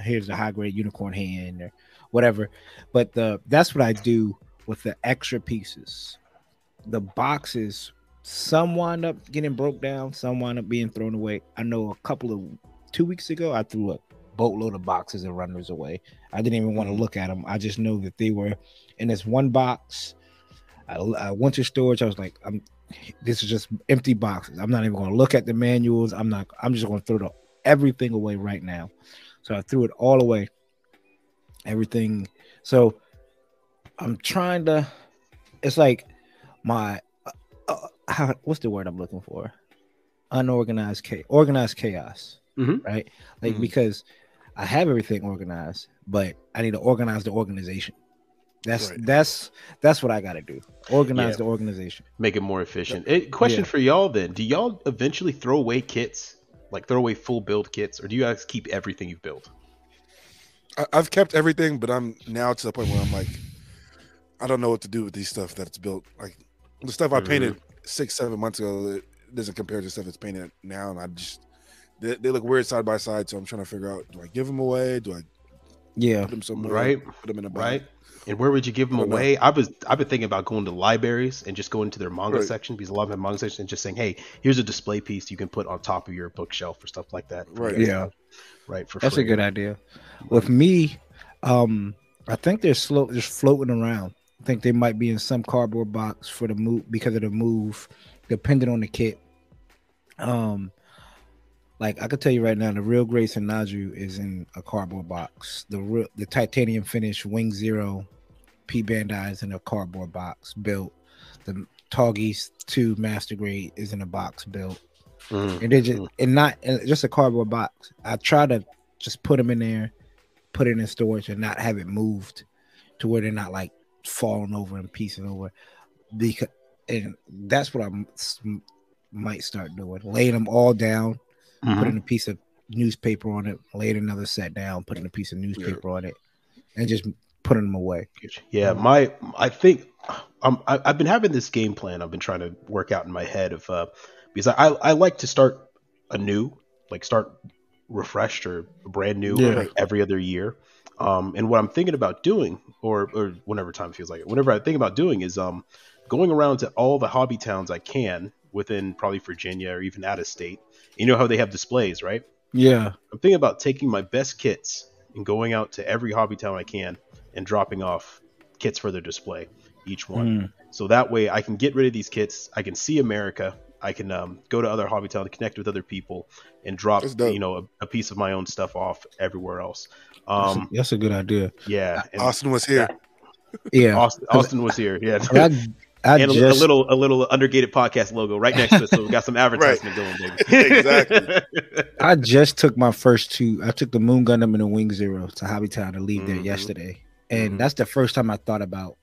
here's the high grade unicorn hand or whatever. But the that's what I do with the extra pieces. The boxes, some wind up getting broke down, some wind up being thrown away. I know a couple of two weeks ago, I threw a boatload of boxes and runners away. I didn't even want to mm-hmm. look at them. I just know that they were in this one box. I, I went to storage. I was like, I'm. This is just empty boxes. I'm not even going to look at the manuals. I'm not. I'm just going to throw the, everything away right now. So I threw it all away. Everything. So I'm trying to. It's like my. Uh, uh, how, what's the word I'm looking for? Unorganized chaos. Organized chaos. Mhm. Right. Like Mhm. because I have everything organized, but I need to organize the organization. That's Right. that's that's what I got to do. Organize Yeah. the organization. Make it more efficient. Eh, question Yeah. for y'all then: Do y'all eventually throw away kits, like throw away full build kits, or do you guys keep everything you've built? I, I've kept everything, but I'm now to the point where I'm like, I don't know what to do with these stuff that's built. Like the stuff I Mhm. painted six, seven months ago, it doesn't compare to stuff that's painted now. And I just they, they look weird side by side. So I'm trying to figure out: do I give them away? Do I Yeah. put them somewhere? Right. Put them in a bag? Right. And where would you give them I don't know. away? I was I've been thinking about going to libraries and just going to their manga Right. section because a lot of them have manga section and just saying, hey, here's a display piece you can put on top of your bookshelf or stuff like that. Right. Yeah. Right. For sure That's free. a good idea. With me, um, I think they're slow, just floating around. I think they might be in some cardboard box for the move because of the move, depending on the kit. Um, like I could tell you right now, the real grade Sinanju is in a cardboard box. The real, the titanium finish Wing Zero, P Bandai is in a cardboard box built. The Tallgeese Two Master Grade is in a box built Mhm. and they just and not and just a cardboard box. I try to just put them in there, put it in storage, and not have it moved to where they're not like falling over and piecing over. Because and that's what I might start doing: laying them all down, Mhm. putting a piece of newspaper on it, laying another set down, putting a piece of newspaper on it, and just putting them away. Yeah, my I think um, I, I've been having this game plan. I've been trying to work out in my head of uh, because I I like to start anew, like start refreshed or brand new Yeah. like every other year. Um, and what I'm thinking about doing, or or whenever time feels like it, whenever I think about doing is um going around to all the hobby towns I can within probably Virginia or even out of state. You know how they have displays, right? Yeah, I'm thinking about taking my best kits and going out to every hobby town I can and dropping off kits for their display, each one. Mm. So that way I can get rid of these kits. I can see America. I can um, go to other hobby towns, connect with other people, and drop you know a, a piece of my own stuff off everywhere else. That's, Um, a, that's a good idea. yeah, Austin was here. Yeah, Austin, Austin was here. Yeah, I, I and a, just a little a little undergated podcast logo right next to it, so we got some advertisement going, baby. Exactly. I just took my first two. I took the Moon Gundam and the Wing Zero to Hobbytown to leave there Mhm. yesterday, and Mhm. that's the first time I thought about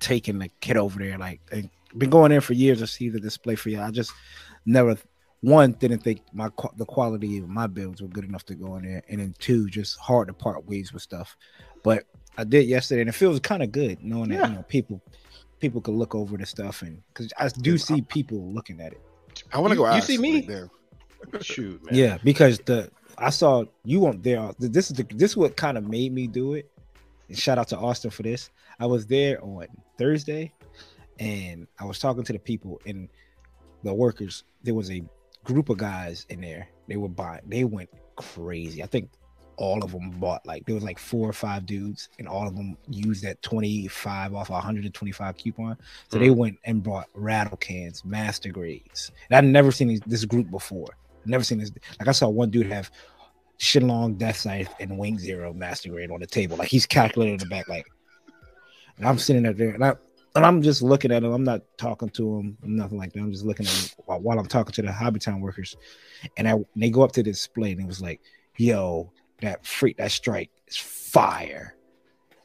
taking the kid over there. Like, and been going there for years to see the display for you. I just never one didn't think my the quality of my builds were good enough to go in there, and then two just hard to part ways with stuff. But I did yesterday, and it feels kind of good knowing that you know people people could look over the stuff, and because I do Yeah. see people looking at it. I want to You- go. you ask, see me? like, damn. Shoot, man. Yeah, because the I saw you weren't there. This is the this is what kind of made me do it. And shout out to Austin for this. I was there on Thursday, and I was talking to the people and the workers. There was a group of guys in there. They were buying. They went crazy. I think all of them bought like there was like four or five dudes, and all of them used that twenty five off a hundred and twenty five coupon. So they mm. went and bought rattle cans, master grades. And I've never seen this group before. Never seen this. Like I saw one dude have Shenlong Death Knife and Wing Zero Master Grade on the table. Like he's calculating the back. Like, and I'm sitting up there, and I and I'm just looking at him. I'm not talking to him, nothing like that. I'm just looking at him while, while I'm talking to the Hobbytown workers, and I and they go up to the display and it was like, "Yo, that freak, that strike is fire."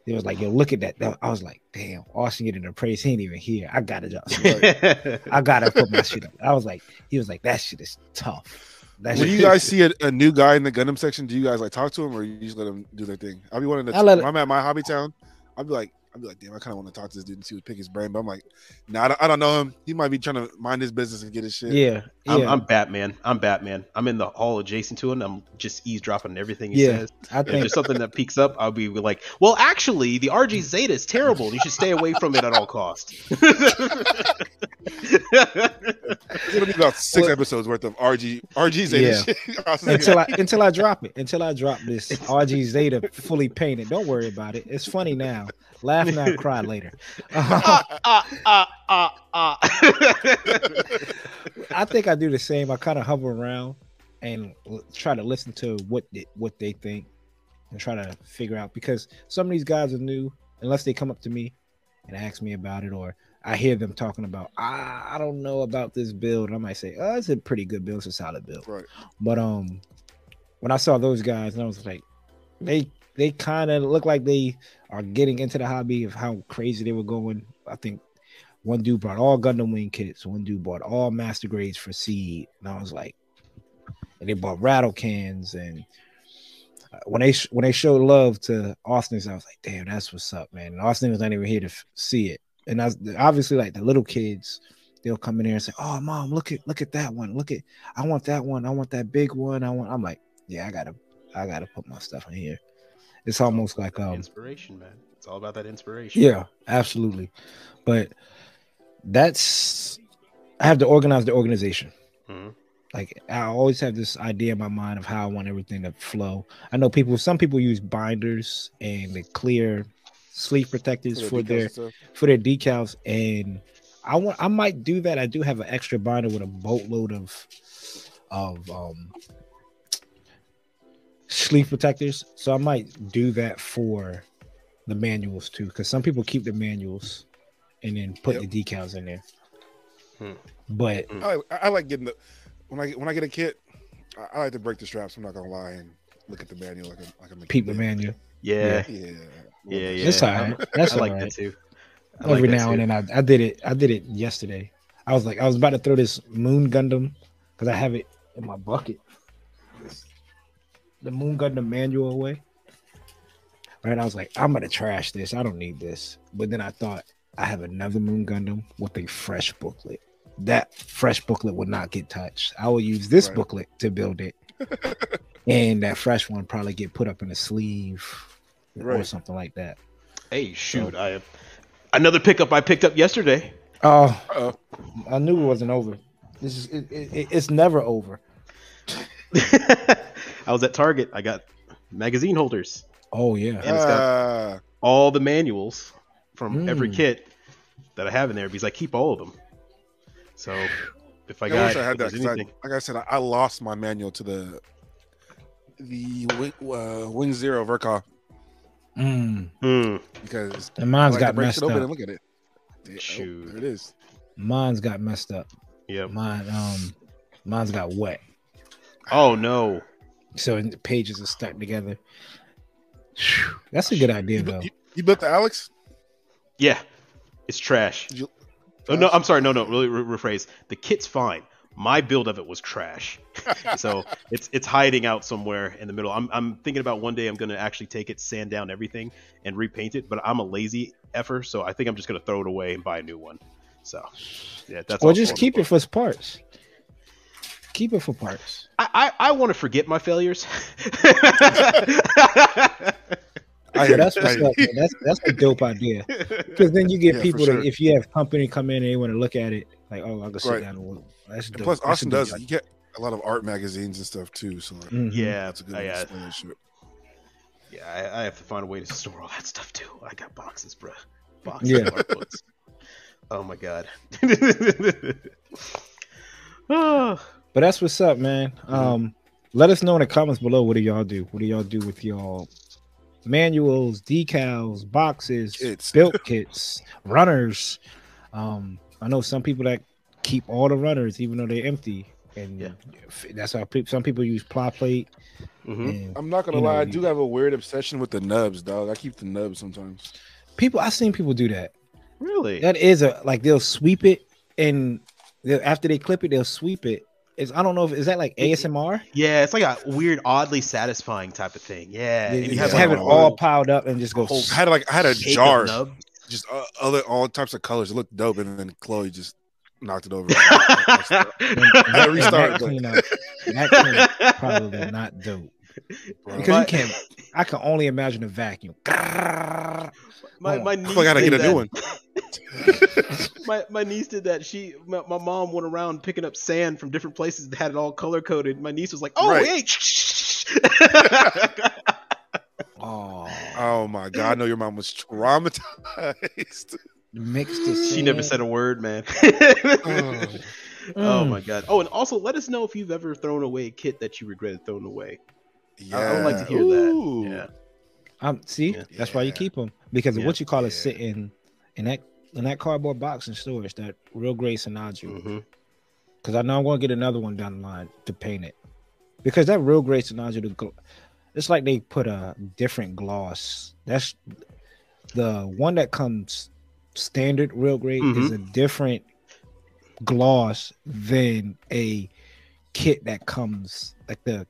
It was like, "Yo, look at that." That- I was like, "Damn, Austin getting the praise. He ain't even here. I gotta drop some work. I gotta put my shit up." I was like, "He was like, that shit is tough." That When you guys see a, a new guy in the Gundam section, do you guys like talk to him or you just let him do their thing? I'll be one of the I let when I'm at my hobby town, I'll be like, I'll be like, damn, I kind of want to talk to this dude and see what pick his brain. But I'm like, nah, I don't, I don't know him. He might be trying to mind his business and get his shit. yeah, yeah. I'm, I'm Batman. I'm Batman. I'm in the hall adjacent to him. I'm just eavesdropping everything he Yeah, says. I If think there's something that peaks up, I'll be like, "Well, actually, the RG Zeta is terrible. You should stay away from it at all costs." It's gonna be about six Well- episodes worth of RG RG Zeta Yeah. shit. I was like, until I until I drop it. Until I drop this RG Zeta fully painted. Don't worry about it. It's funny now. Laugh now, cry later. ah, ah, ah, ah, ah. I think I do the same. I kind of hover around and l- try to listen to what they, what they think and try to figure out because some of these guys are new unless they come up to me and ask me about it or I hear them talking about I, I don't know about this build. I might say, oh, it's a pretty good build. It's a solid build. right. But um, when I saw those guys, and I was like, they they kind of look like they are getting into the hobby of how crazy they were going. I think one dude brought all Gundam Wing kits. One dude bought all master grades for seed, and I was like, and they bought rattle cans. And uh, when they when they showed love to Austin, I was like, damn, that's what's up, man. And Austin was not even here to f- see it, and I obviously like the little kids. They'll come in here and say, "Oh, mom, look at look at that one. Look at I want that one. I want that big one. I want." I'm like, "Yeah, I gotta I gotta put my stuff in here." It's almost like um, inspiration, man. It's all about that inspiration. yeah, absolutely. But that's I have to organize the organization. Mhm. Like I always have this idea in my mind of how I want everything to flow. I know people. Some people use binders and the clear sleeve protectors for decals their and stuff. for their decals and I want I might do that. I do have an extra binder with a boatload of of um sleeve protectors. So I might do that for the manuals too. Because some people keep the manuals and then put Yep. the decals in there. Hmm. But I like, I like getting the when I get- when I get a kit, I, I like to break the straps. I'm not gonna lie and look at the manual like a like a peep the manual. Yeah, Yeah, yeah, yeah. It's all I'm- That's I all like right. that too. I Every that now too. and then I, I did it. I did it yesterday. I was like, I was about to throw this Moon Gundam because I have it in my bucket. The Moon Gundam manual away. Right. I was like, I'm gonna trash this. I don't need this. But then I thought I have another Moon Gundam with a fresh booklet. That fresh booklet would not get touched. I will use this Right. booklet to build it. and that fresh one probably get put up in a sleeve or something like that. Hey, shoot! I have another pickup I picked up yesterday. Oh, Uh-oh. I knew it wasn't over. This is it, it, it- it's never over. I was at Target. I got magazine holders, Oh yeah. And it's got- Ah, all the manuals from every Mm. kit that I have in there because I keep all of them. So if I I, got wish I had if that. there's 'cause I, anything- like I said, I, I lost my manual to the the Wing, uh, Wing Zero Ver.Ka Mm. Hmm. because And mine's I like got to break messed it open up. and look at it. There- oh, Shoot. there it is. Mine's got messed up. Yeah. Mine um mine's got wet. Oh no. So the pages are stuck together. Phew, That's a good idea You, though. you, you built the Alex? Yeah. It's trash. Did you- Oh, no, I'm sorry. No, no. Really re- rephrase. The kit's fine. My build of it was trash. so it's it's hiding out somewhere in the middle. I'm I'm thinking about one day I'm gonna actually take it, sand down everything, and repaint it. But I'm a lazy effer, so I think I'm just gonna throw it away and buy a new one. So yeah, that's. Or just keep it for parts. Keep it for parts. I I, I want to forget my failures. I Yeah, that's what's up. man. That's that's a dope idea. Because then you get Yeah, for people sure. that if you have company come in and they want to look at it, like, oh, I can sit Right. down and look. That's And dope. plus, That's a Austin does. idea. You get a lot of art magazines and stuff too. So like, Mhm. yeah, that's a good I, uh, display yeah. I, I have to find a way to store all that stuff too. I got boxes, bro. Boxes Yeah. of books. Oh my god. But that's what's up, man. Mm-hmm. Um, let us know in the comments below. What do y'all do? What do y'all do with y'all manuals, decals, boxes, Kits. built kits, runners. Um, I know some people that keep all the runners even though they're empty, and Yeah. that's how pe- some people use ply plate. Mhm. And I'm not gonna You know, lie, I you- do have a weird obsession with the nubs, dog. I keep the nubs sometimes. people, I've seen people do that. Really? That is a like they'll sweep it and they'll, after they clip it, they'll sweep it. It's, I don't know if is that like ASMR. Yeah, it's like a weird, oddly satisfying type of thing. Yeah, They and just you have like have like it all piled up and just go. whole I had like I had a jar, nub. Just uh, other all types of colors. It looked dope, and then Chloe just knocked it over. When- had to restart, That but- cleanup, that cleanup probably not dope Bro. because But- you can't. I can only imagine a vacuum. my Oh, my niece I gotta did get a new that. one. My my niece did that. She my, my mom went around picking up sand from different places and had it all color coded. My niece was like, "Oh Right. wait." Oh, Oh my god, I know your mom was traumatized. mixed the she never said a word, man. Oh. oh my god. Oh, and also let us know if you've ever thrown away a kit that you regretted throwing away. Yeah, I would like to hear Ooh. that. Yeah. Um, see, Yeah. that's why you keep them because of Yeah. what you call it Yeah. sitting in that in that cardboard box in storage. That real grade Sinanju. hmm because I know I'm going to get another one down the line to paint it. Because that real gray Sinanju, the gl- it's like they put a different gloss. That's the one that comes standard real gray is a different gloss than a kit that comes like the.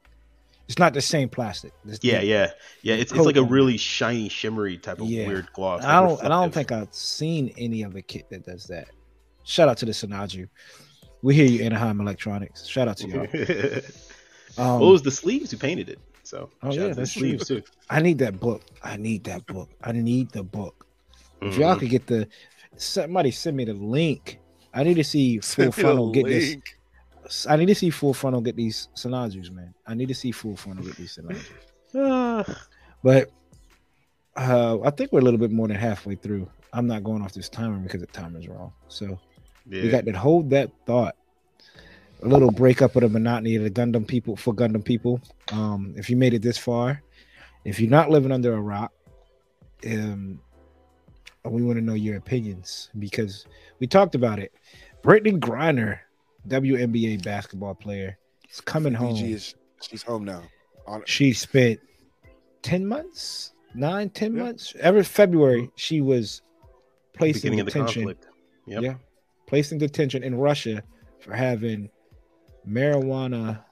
It's not the same plastic. It's Yeah, the- yeah, yeah. It's, it's like a really shiny, shimmery type of Yeah. weird gloss. I don't. And I don't think I've seen any other kit that does that. Shout out to the Sinanju. We hear you, Anaheim Electronics. Shout out to y'all. Um, it was the sleeves who painted it. So Oh, yeah, out to the that's true. sleeves too. I need that book. I need that book. I need the book. If Mm-hmm. y'all could get the somebody send me the link. I need to see full funnel me frontal the get this. I need to see full funnel get these Sinanjus, man. I need to see full funnel get these Sinanjus. Ah, But uh, I think we're a little bit more than halfway through. I'm not going off this timer because the timer's wrong. So yeah. we got to hold that thought. A little breakup of the monotony of the Gundam people for Gundam people. Um, if you made it this far, if you're not living under a rock, um, we want to know your opinions because we talked about it. Brittney Griner, WNBA basketball player, is coming home. BG is she's home now. On She spent 10 months, nine, 10 Yeah. months. Every February, she was placed in beginning of the detention. conflict. Yep. Yeah. Placed in detention in Russia for having marijuana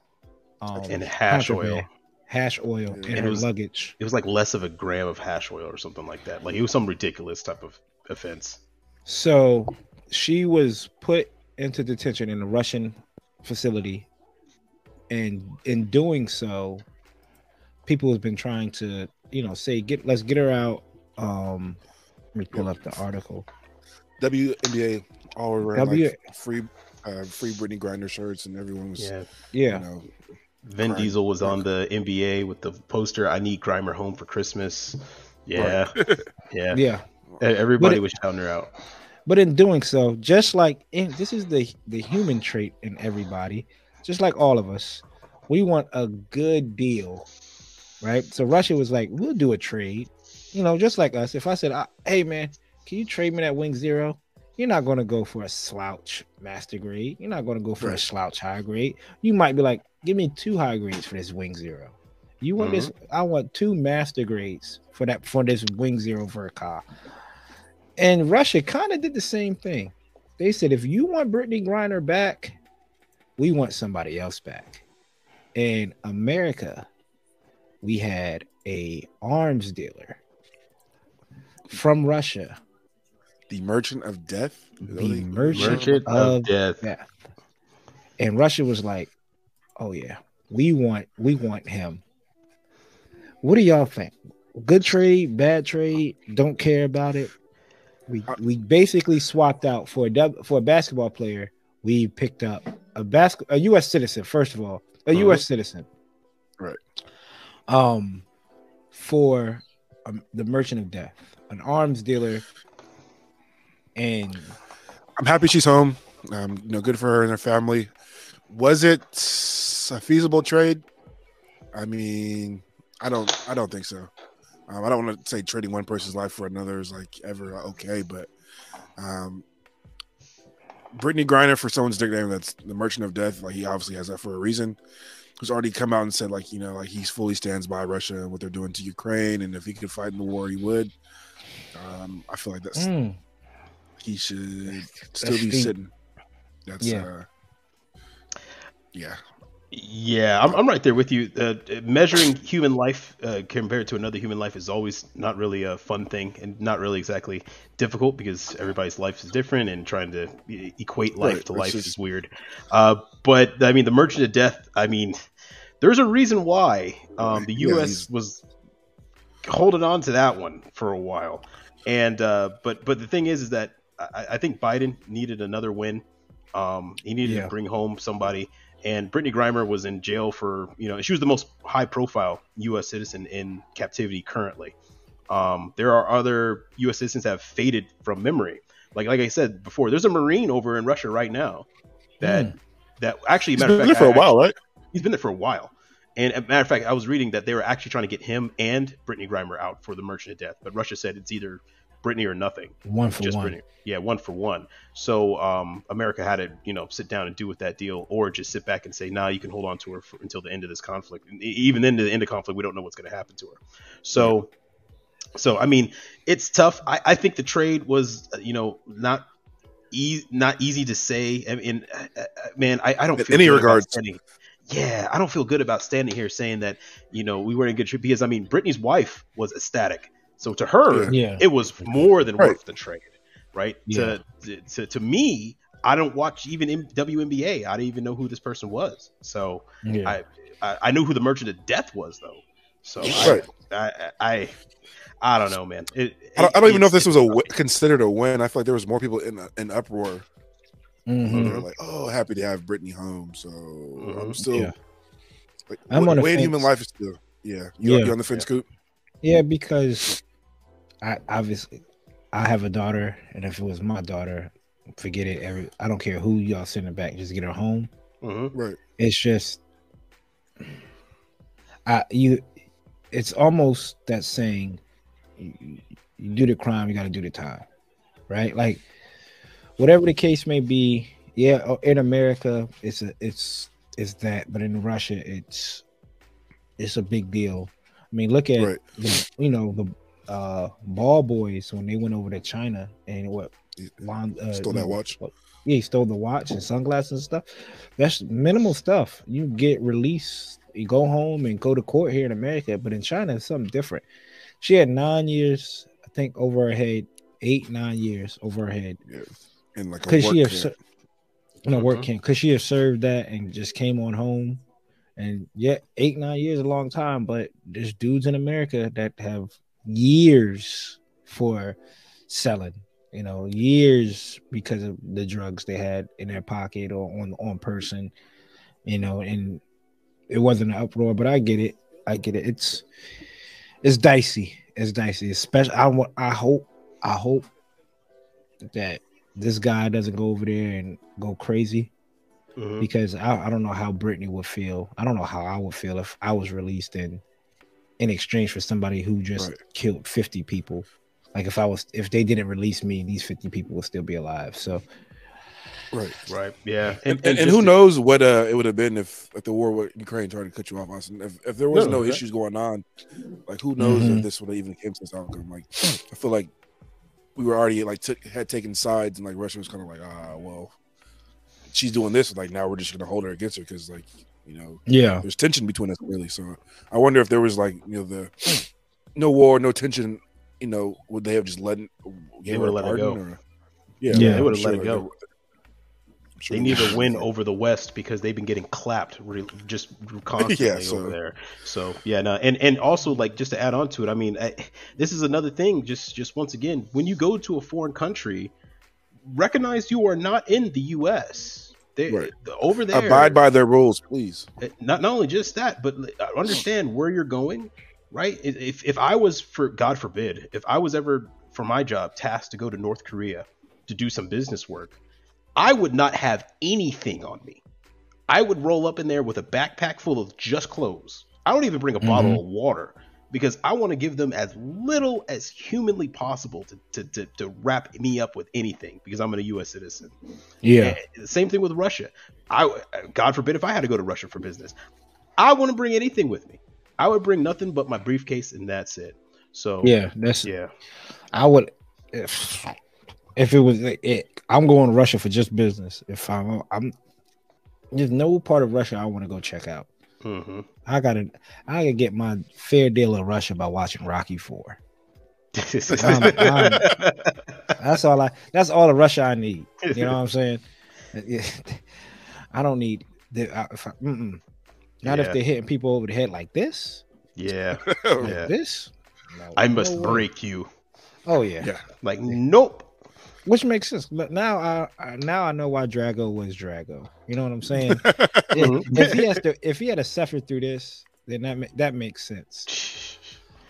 um, And hash oil. Hash oil Yeah. in And it her was- luggage. It was like less of a gram of hash oil or something like that. Like it was some ridiculous type of offense. So she was put into detention in a Russian facility. And in doing so, people have been trying to, you know, say, get let's get her out. Um let me pull up the article. WNBA all around W- like free uh, free Brittney Griner shirts and everyone was Yeah. Yeah. you know Vin Crime. Diesel was on the NBA with the poster "I need Griner home for Christmas." Yeah, yeah. Yeah. E- Everybody it- was shouting her out. But in doing so, just like in, this is the the human trait in everybody, just like all of us, we want a good deal, right? So Russia was like, "We'll do a trade," you know, just like us. If I said, "Hey man, can you trade me that Wing Zero? You're not going to go for a slouch master grade. You're not going to go for a slouch high grade. You might be like, "Give me two high grades for this Wing Zero. You want this? Mm-hmm. I want two master grades for that for this Wing Zero Ver.Ka." And Russia kind of did the same thing. They said, if you want Brittney Griner back, we want somebody else back. In America, we had a arms dealer from Russia, the Merchant of Death. The what merchant, Merchant of of Death. death. And Russia was like, "Oh yeah, we want we want him." What do y'all think? Good trade, bad trade? Don't care about it. We we basically swapped out for a dub- for a basketball player. We picked up a basket a U.S. citizen first of all, a Uh-huh. U.S. citizen, Right. Um, for um, the Merchant of Death, an arms dealer, and I'm happy she's home. Um, you know, good for her and her family. Was it a feasible trade? I mean, I don't, I don't think so. Um, I don't want to say trading one person's life for another is like ever okay, but um, Brittney Griner for someone's nickname that's the Merchant of Death. Like he obviously has that for a reason. Who's already come out and said like you know like he fully stands by Russia and what they're doing to Ukraine, and if he could fight in the war, he would. Um, I feel like that's Mm. He should still That's be deep. sitting. That's Yeah. uh, yeah, Yeah, I'm, I'm right there with you. Uh, measuring human life uh, compared to another human life is always not really a fun thing and not really exactly difficult because everybody's life is different and trying to equate life Right, to life just- is weird. Uh, but I mean, the Merchant of Death. I mean, there's a reason why um, the U.S. he's- was holding on to that one for a while, and uh, but but the thing is, is that I, I think Biden needed another win. Um, he needed Yeah. to bring home somebody and Brittney Griner was in jail for you know she was the most high profile U.S. citizen in captivity currently. Um, there are other U.S. citizens that have faded from memory. Like like I said before, there's a Marine over in Russia right now that that actually he's matter been of there fact for a I- while, right? he's been there for a while. And a matter of fact, I was reading that they were actually trying to get him and Brittney Griner out for the Merchant of Death, but Russia said it's either Brittney or nothing One for just one. Brittney. Yeah, one for one. So um, America had to, you know, sit down and do with that deal, or just sit back and say, "Nah, you can hold on to her for, until the end of this conflict." And even then, to the end of conflict, we don't know what's going to happen to her. So, so I mean, it's tough. I, I think the trade was, uh, you know, not e- not easy to say. I mean, uh, uh, man, I, I don't feel any good regards. standing- Yeah, I don't feel good about standing here saying that, you know, we were in good shape because I mean, Brittney's wife was ecstatic. So to her, Yeah. it was more than Right. worth the trade, right? Yeah. To, to to me, I don't watch even in WNBA. I didn't even know who this person was. So Yeah. I, I I knew who the Merchant of Death was though. So Right. I, I I I don't know, man. It, I don't, I don't even know if this was a w- considered a win. I feel like there was more people in in uproar. Mhm. They're like, "Oh, happy to have Brittney home." So I'm Mhm. still Yeah. like, I'm wa- on the way in human fence. life is still yeah. You, Yeah. you on the fence, Coop? Yeah, because I obviously I have a daughter, and if it was my daughter, forget it. Every I don't care who y'all send her back, just get her home. Mhm. Right. It's just, I you, it's almost that saying, you, you do the crime, you got to do the time, right? Like, whatever the case may be. Yeah, uh, in America, it's a it's it's that, but in Russia, it's it's a big deal. I mean, look at Right. the, you know the uh ball boys when they went over to China and what He Lon, uh, Stole that watch. what- Yeah, he stole the watch and sunglasses and stuff. That's minimal stuff. You get released, you go home and go to court here in America, but in China it's something different. She had nine years, I think, over her head, eight nine years over her head in like a because work she have camp. ser- no work Mhm. camp because she have served that and just came on home. And yeah, eight nine years a long time, but there's dudes in America that have years for selling. You know, years because of the drugs they had in their pocket or on on person. You know, and it wasn't an uproar, but I get it. I get it. It's it's dicey. It's dicey. Especially, I want. I hope. I hope that this guy doesn't go over there and go crazy Mhm. because I, I don't know how Brittney would feel. I don't know how I would feel if I was released in in exchange for somebody who just Right. killed 50 people. Like if I was if they didn't release me, these 50 people would still be alive. So Right. Right. Yeah. And, and, and just who to- knows what uh, it would have been if, if the war with Ukraine tried to cut you off, Austin. If, if there was No, no, that- issues going on, like who knows Mhm. if this would have even came to this outcome? Like I feel like we were already like took had taken sides, and like Russia was kind of like, ah, well, she's doing this. Like now we're just gonna hold her against her because like you know yeah, there's tension between us really. So I wonder if there was like you know the no war, no tension. You know, would they have just let gave her a would've let it go. Or, yeah, Yeah, they would've sure let it go. Sure They need would've a win let it go. over the West because they've been getting clapped re- just constantly Yeah, so- over there. So yeah, no, and and also like just to add on to it, I mean, I, this is another thing. Just just once again, when you go to a foreign country, recognize you are not in the U.S. They, Right. Over there, Abide by their rules, please. Eh, not not only just that, but uh, understand where you're going, right? If if I was for God forbid, if I was ever for my job tasked to go to North Korea to do some business work, I would not have anything on me. I would roll up in there with a backpack full of just clothes. I don't even bring a bottle mm-hmm. of water because I want to give them as little as humanly possible to, to, to, to wrap me up with anything because I'm a U.S. citizen. Yeah. And same thing with Russia. I, God forbid, if I had to go to Russia for business, I wouldn't bring anything with me. I would bring nothing but my briefcase, and that's it. So Yeah, that's yeah, I would if if it was it, I'm going to Russia for just business. If I'm I'm there's no part of Russia I want to go check out. Hmm I gotta I gotta get my fair deal of Russia by watching Rocky Four. I'm- I'm- That's all I that's all the Russia I need. You know what I'm saying? Yeah. I don't need the I, if I, mm-mm. not Yeah. if they're hitting people over the head like this. yeah, Like Yeah. This. No, I must no break you. Oh yeah. Yeah. Like nope. Which makes sense. But now I, I now I know why Drago was Drago. You know what I'm saying? if, if he has to, if he had to suffer through this, then that that makes sense.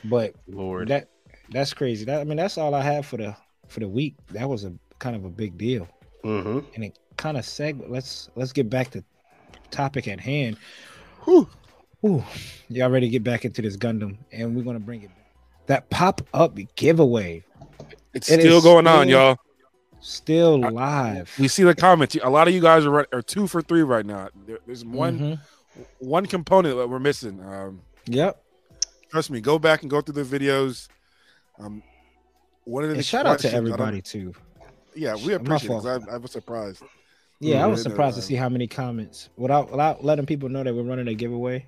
But Lord. that that's crazy. That I mean, that's all I have for the for the week. That was a kind of a big deal, hmm and it kind of seg. Let's let's get back to topic at hand. Whew. Ooh, y'all ready to get back into this Gundam, and we're gonna bring it back. That pop up giveaway It's It still is going on, y'all. Still I- live. We see the comments. A lot of you guys are, are two for three right now. There, there's one Mhm. one component that we're missing. Um, Yep. trust me, go back and go through the videos. Um, one of the shout out to I everybody too. Yeah, we appreciate it. I, I was surprised. Yeah, I was surprised to see how many comments without without letting people know that we're running a giveaway.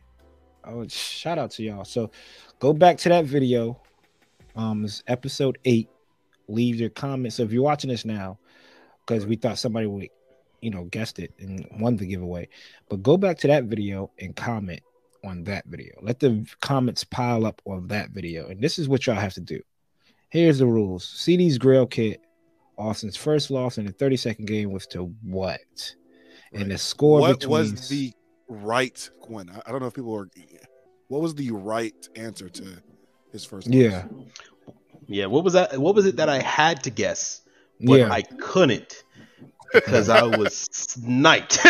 I would shout out to y'all. So go back to that video. Um, it's episode eight. Leave your comments. So if you're watching this now, because we thought somebody would, you know, guessed it and won the giveaway, but go back to that video and comment on that video. Let the comments pile up on that video. And this is what y'all have to do. Here's the rules. CD's Grail Kit, Austin's first loss in the 30 second game was to what? And the score what between was the right one? I, I don't know if people are. What was the right answer to his first? loss? yeah Yeah, what was that? What was it that I had to guess, but yeah I couldn't because I was sniped.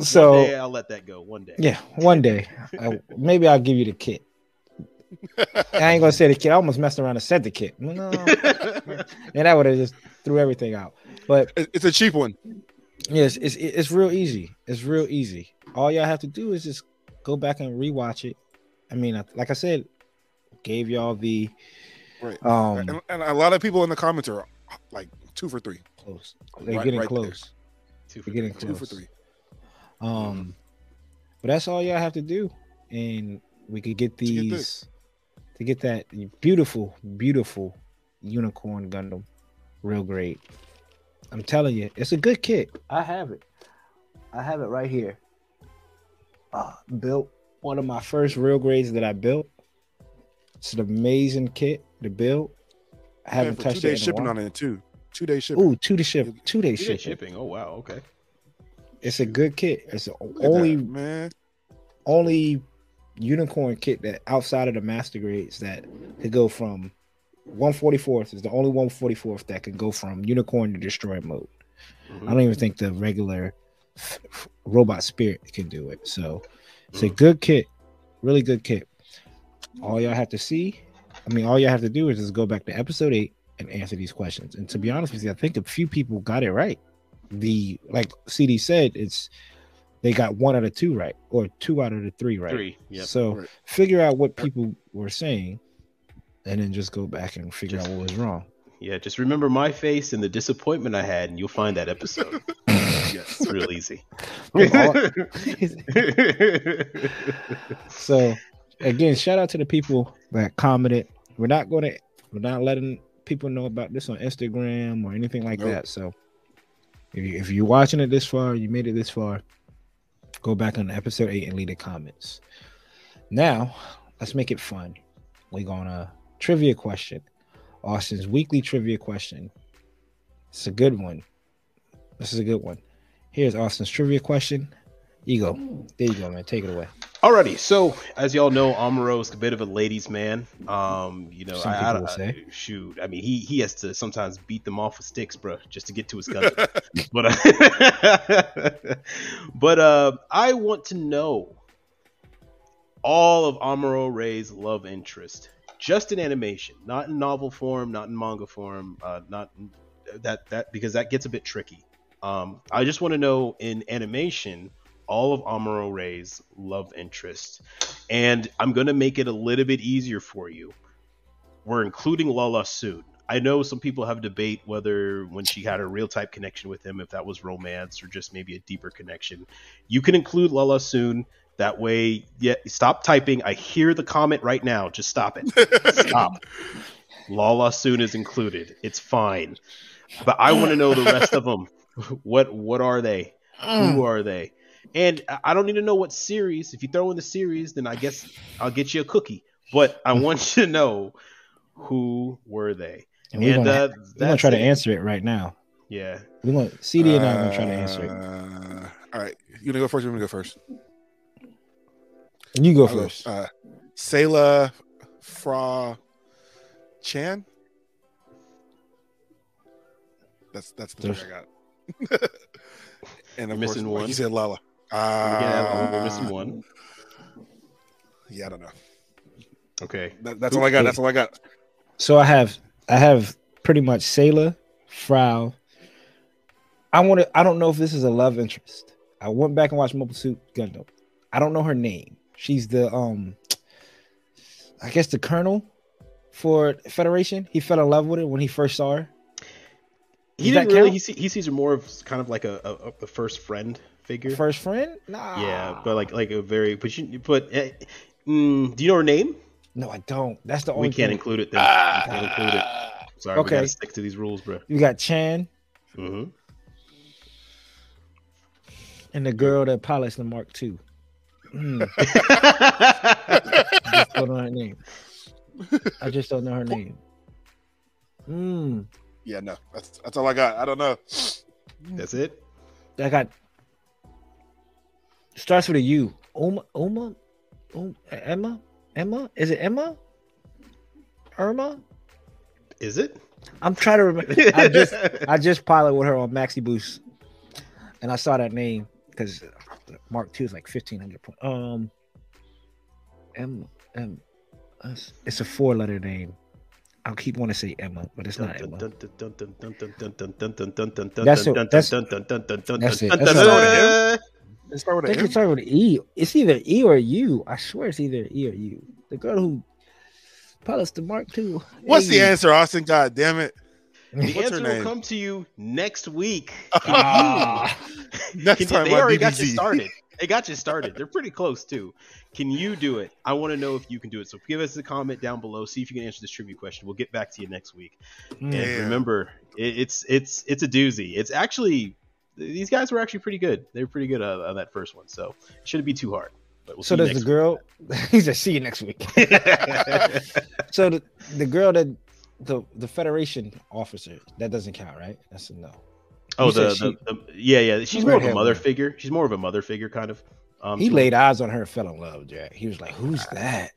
so One day I'll let that go. One day. yeah one day uh, maybe I'll give you the kit. I ain't gonna say the kit. I almost messed around and said the kit. No, and that would have just threw everything out. But It's a cheap one. yes, it's it's real easy. It's real easy. All y'all have to do is just go back and rewatch it. I mean, like I said, gave y'all the Right. um and, and a lot of people in the comments are like two for three. close. They're Right- getting right there. close. Two They're getting Two close. for three. Um, but that's all y'all have to do, and we could get get these this. to get that beautiful, beautiful unicorn Gundam, real grade. I'm telling you, it's a good kit. I have it. I have it right here. Uh, built one of my first real grades that I built. It's an amazing kit to build. I haven't for touched two it days in a shipping on it too. Two day shipping. Ooh, two to ship, two day shipping. shipping. Oh wow. Okay. It's a good kit. It's the Look at that, only man. only unicorn kit that outside of the master grades that could go from 144th is the only 144th that can go from unicorn to destroy mode. Mhm. I don't even think the regular f- f- robot spirit can do it. So it's a good kit, really good kit. All y'all have to see, I mean, all y'all have to do is just go back to episode eight and answer these questions. And to be honest with you, I think a few people got it right. The like CD said, it's they got one out of two right, or two out of the three right. Three. Yep. So Right. figure out what people were saying, and then just go back and figure Just- out what was wrong. Yeah. Just remember my face and the disappointment I had, and you'll find that episode. Yes. It's real easy. so again, shout out to the people that commented. We're not going to, we're not letting people know about this on Instagram or anything like Nope. that. So if you if you're watching it this far, you made it this far, go back on episode eight and leave the comments. Now, let's make it fun. We're gonna trivia question. Austin's weekly trivia question. It's a good one. This is a good one. Here's Austin's trivia question. Ego. There you go, man. Take it away. Alrighty, so as y'all know, Amuro is a bit of a ladies' man. Um, you know, Some I, people I, I- say. shoot. I mean, he he has to sometimes beat them off with sticks, bro, just to get to his gun. but uh, but uh, I want to know all of Amuro Ray's love interest, just in animation, not in novel form, not in manga form, uh, not that that because that gets a bit tricky. Um, I just want to know in animation all of Amuro Ray's love interest, and I'm gonna make it a little bit easier for you. We're including Lalah Sune. I know some people have debate whether when she had a real type connection with him, if that was romance or just maybe a deeper connection. You can include Lalah Sune. That way, yeah, stop typing. I hear the comment right now. Just stop it. Stop. Lalah Sune is included. It's fine. But I want to know the rest of them. What what are they? Who are they? And I- I don't need to know what series. If you throw in the series, then I guess I'll get you a cookie. But I want you to know who were they. And we're And, gonna, uh, we're gonna that's try to answer it right now. Yeah. We're gonna CD and I are gonna try to answer it. Uh, all right, you gonna go first? Or you gonna go first? You go first. Uh, Sayla Frau Chan. That's that's the There's- three I got. and of You're course, missing one. You said Lalah. Yeah, Uh, we're missing one. Yeah, I don't know. Okay. That, that's all I got. That's all I got. So I have I have pretty much Sayla, Frau. I want to. I don't know if this is a love interest. I went back and watched Mobile Suit Gundam. I don't know her name. She's the um, I guess the colonel for Federation. He fell in love with her when he first saw her. He Does that didn't really. He, see, he sees her more of kind of like a, a, a first friend figure. First friend? Nah. Yeah, but like like a very. But you. But uh, mm, do you know her name? no, I don't. That's the only. We can't thing. include it. Then. we can't include it. Sorry, we gotta stick to these rules, bro. You got Chan hmm and the girl that pilots the Mark II. Hmm. Mm-hmm. just don't know her name. I just don't know her name. Hmm. Yeah, no, that's that's all I got. I don't know. That's it. I got starts with a U. Uma, Uma, Um- Emma, Emma. Is it Emma? Irma? Is it? I'm trying to remember. I just I just pilot with her on Maxi Boost, and I saw that name because Mark II is like 1500 points. Um, M M. S- It's a four letter name. I'll keep wanting to say Emma, but it's not Emma. That's That's it, that's- that's it, that's all. Let's start I with think an it's starting with E. It's either E or U. I swear it's either E or U. The girl who pilots the Mark II. What's the Hey. answer, Austen? God damn it! The What's answer will come to you next week. Ah. Next Can time they on already got you started. They got you started. They're pretty close too. Can you do it? I want to know if you can do it. So give us a comment down below. See if you can answer this trivia question. We'll get back to you next week. And remember, it, it's it's it's a doozy. It's actually these guys were actually pretty good. They were pretty good on, on that first one. So it shouldn't be too hard. But we'll So does the girl? He said, "See you next week." week. So the, the girl that the the Federation officer that doesn't count, right? That's a no. oh, the, said the, she- the yeah yeah. She's more of a mother one. figure. She's more of a mother figure kind of. Um, He laid eyes on her, and fell in love. Jack. He was like, "Who's that?"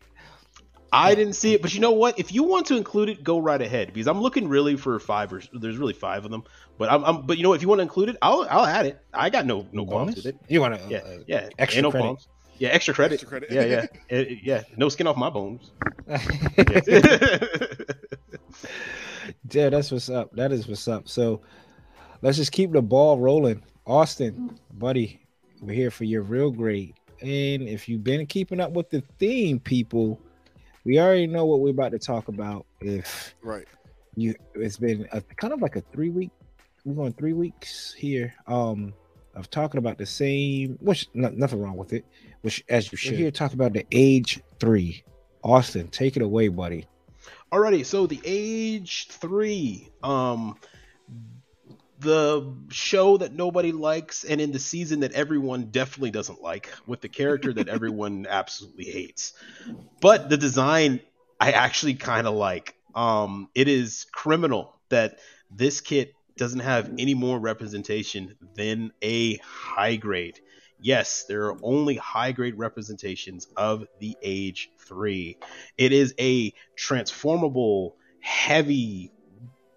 I didn't see it, but you know what? If you want to include it, go right ahead because I'm looking really for five or there's really five of them. But I'm, I'm but you know if you want to include it, I'll I'll add it. I got no no qualms with it. You want to? Yeah, Uh, yeah, extra no credit. qualms. Yeah, extra credit. Extra credit. Yeah, yeah, Eh, eh, yeah. No skin off my bones. Yeah. that's what's up. That is what's up. So let's just keep the ball rolling. Austen, buddy, we're here for your real grade. And if you've been keeping up with the theme, people, we already know what we're about to talk about. If Right. you, it's been a, kind of like a three week. We're going three weeks here. Um, of talking about the same, which no, nothing wrong with it. Which as you should. We're here talk about the age three. Austen, take it away, buddy. Alrighty, so the age three, um, the show that nobody likes, and in the season that everyone definitely doesn't like, with the character that everyone absolutely hates, but the design I actually kind of like. Um, it is criminal that this kit doesn't have any more representation than a high grade. Yes, there are only high grade representations of the age three. It is a transformable, heavy,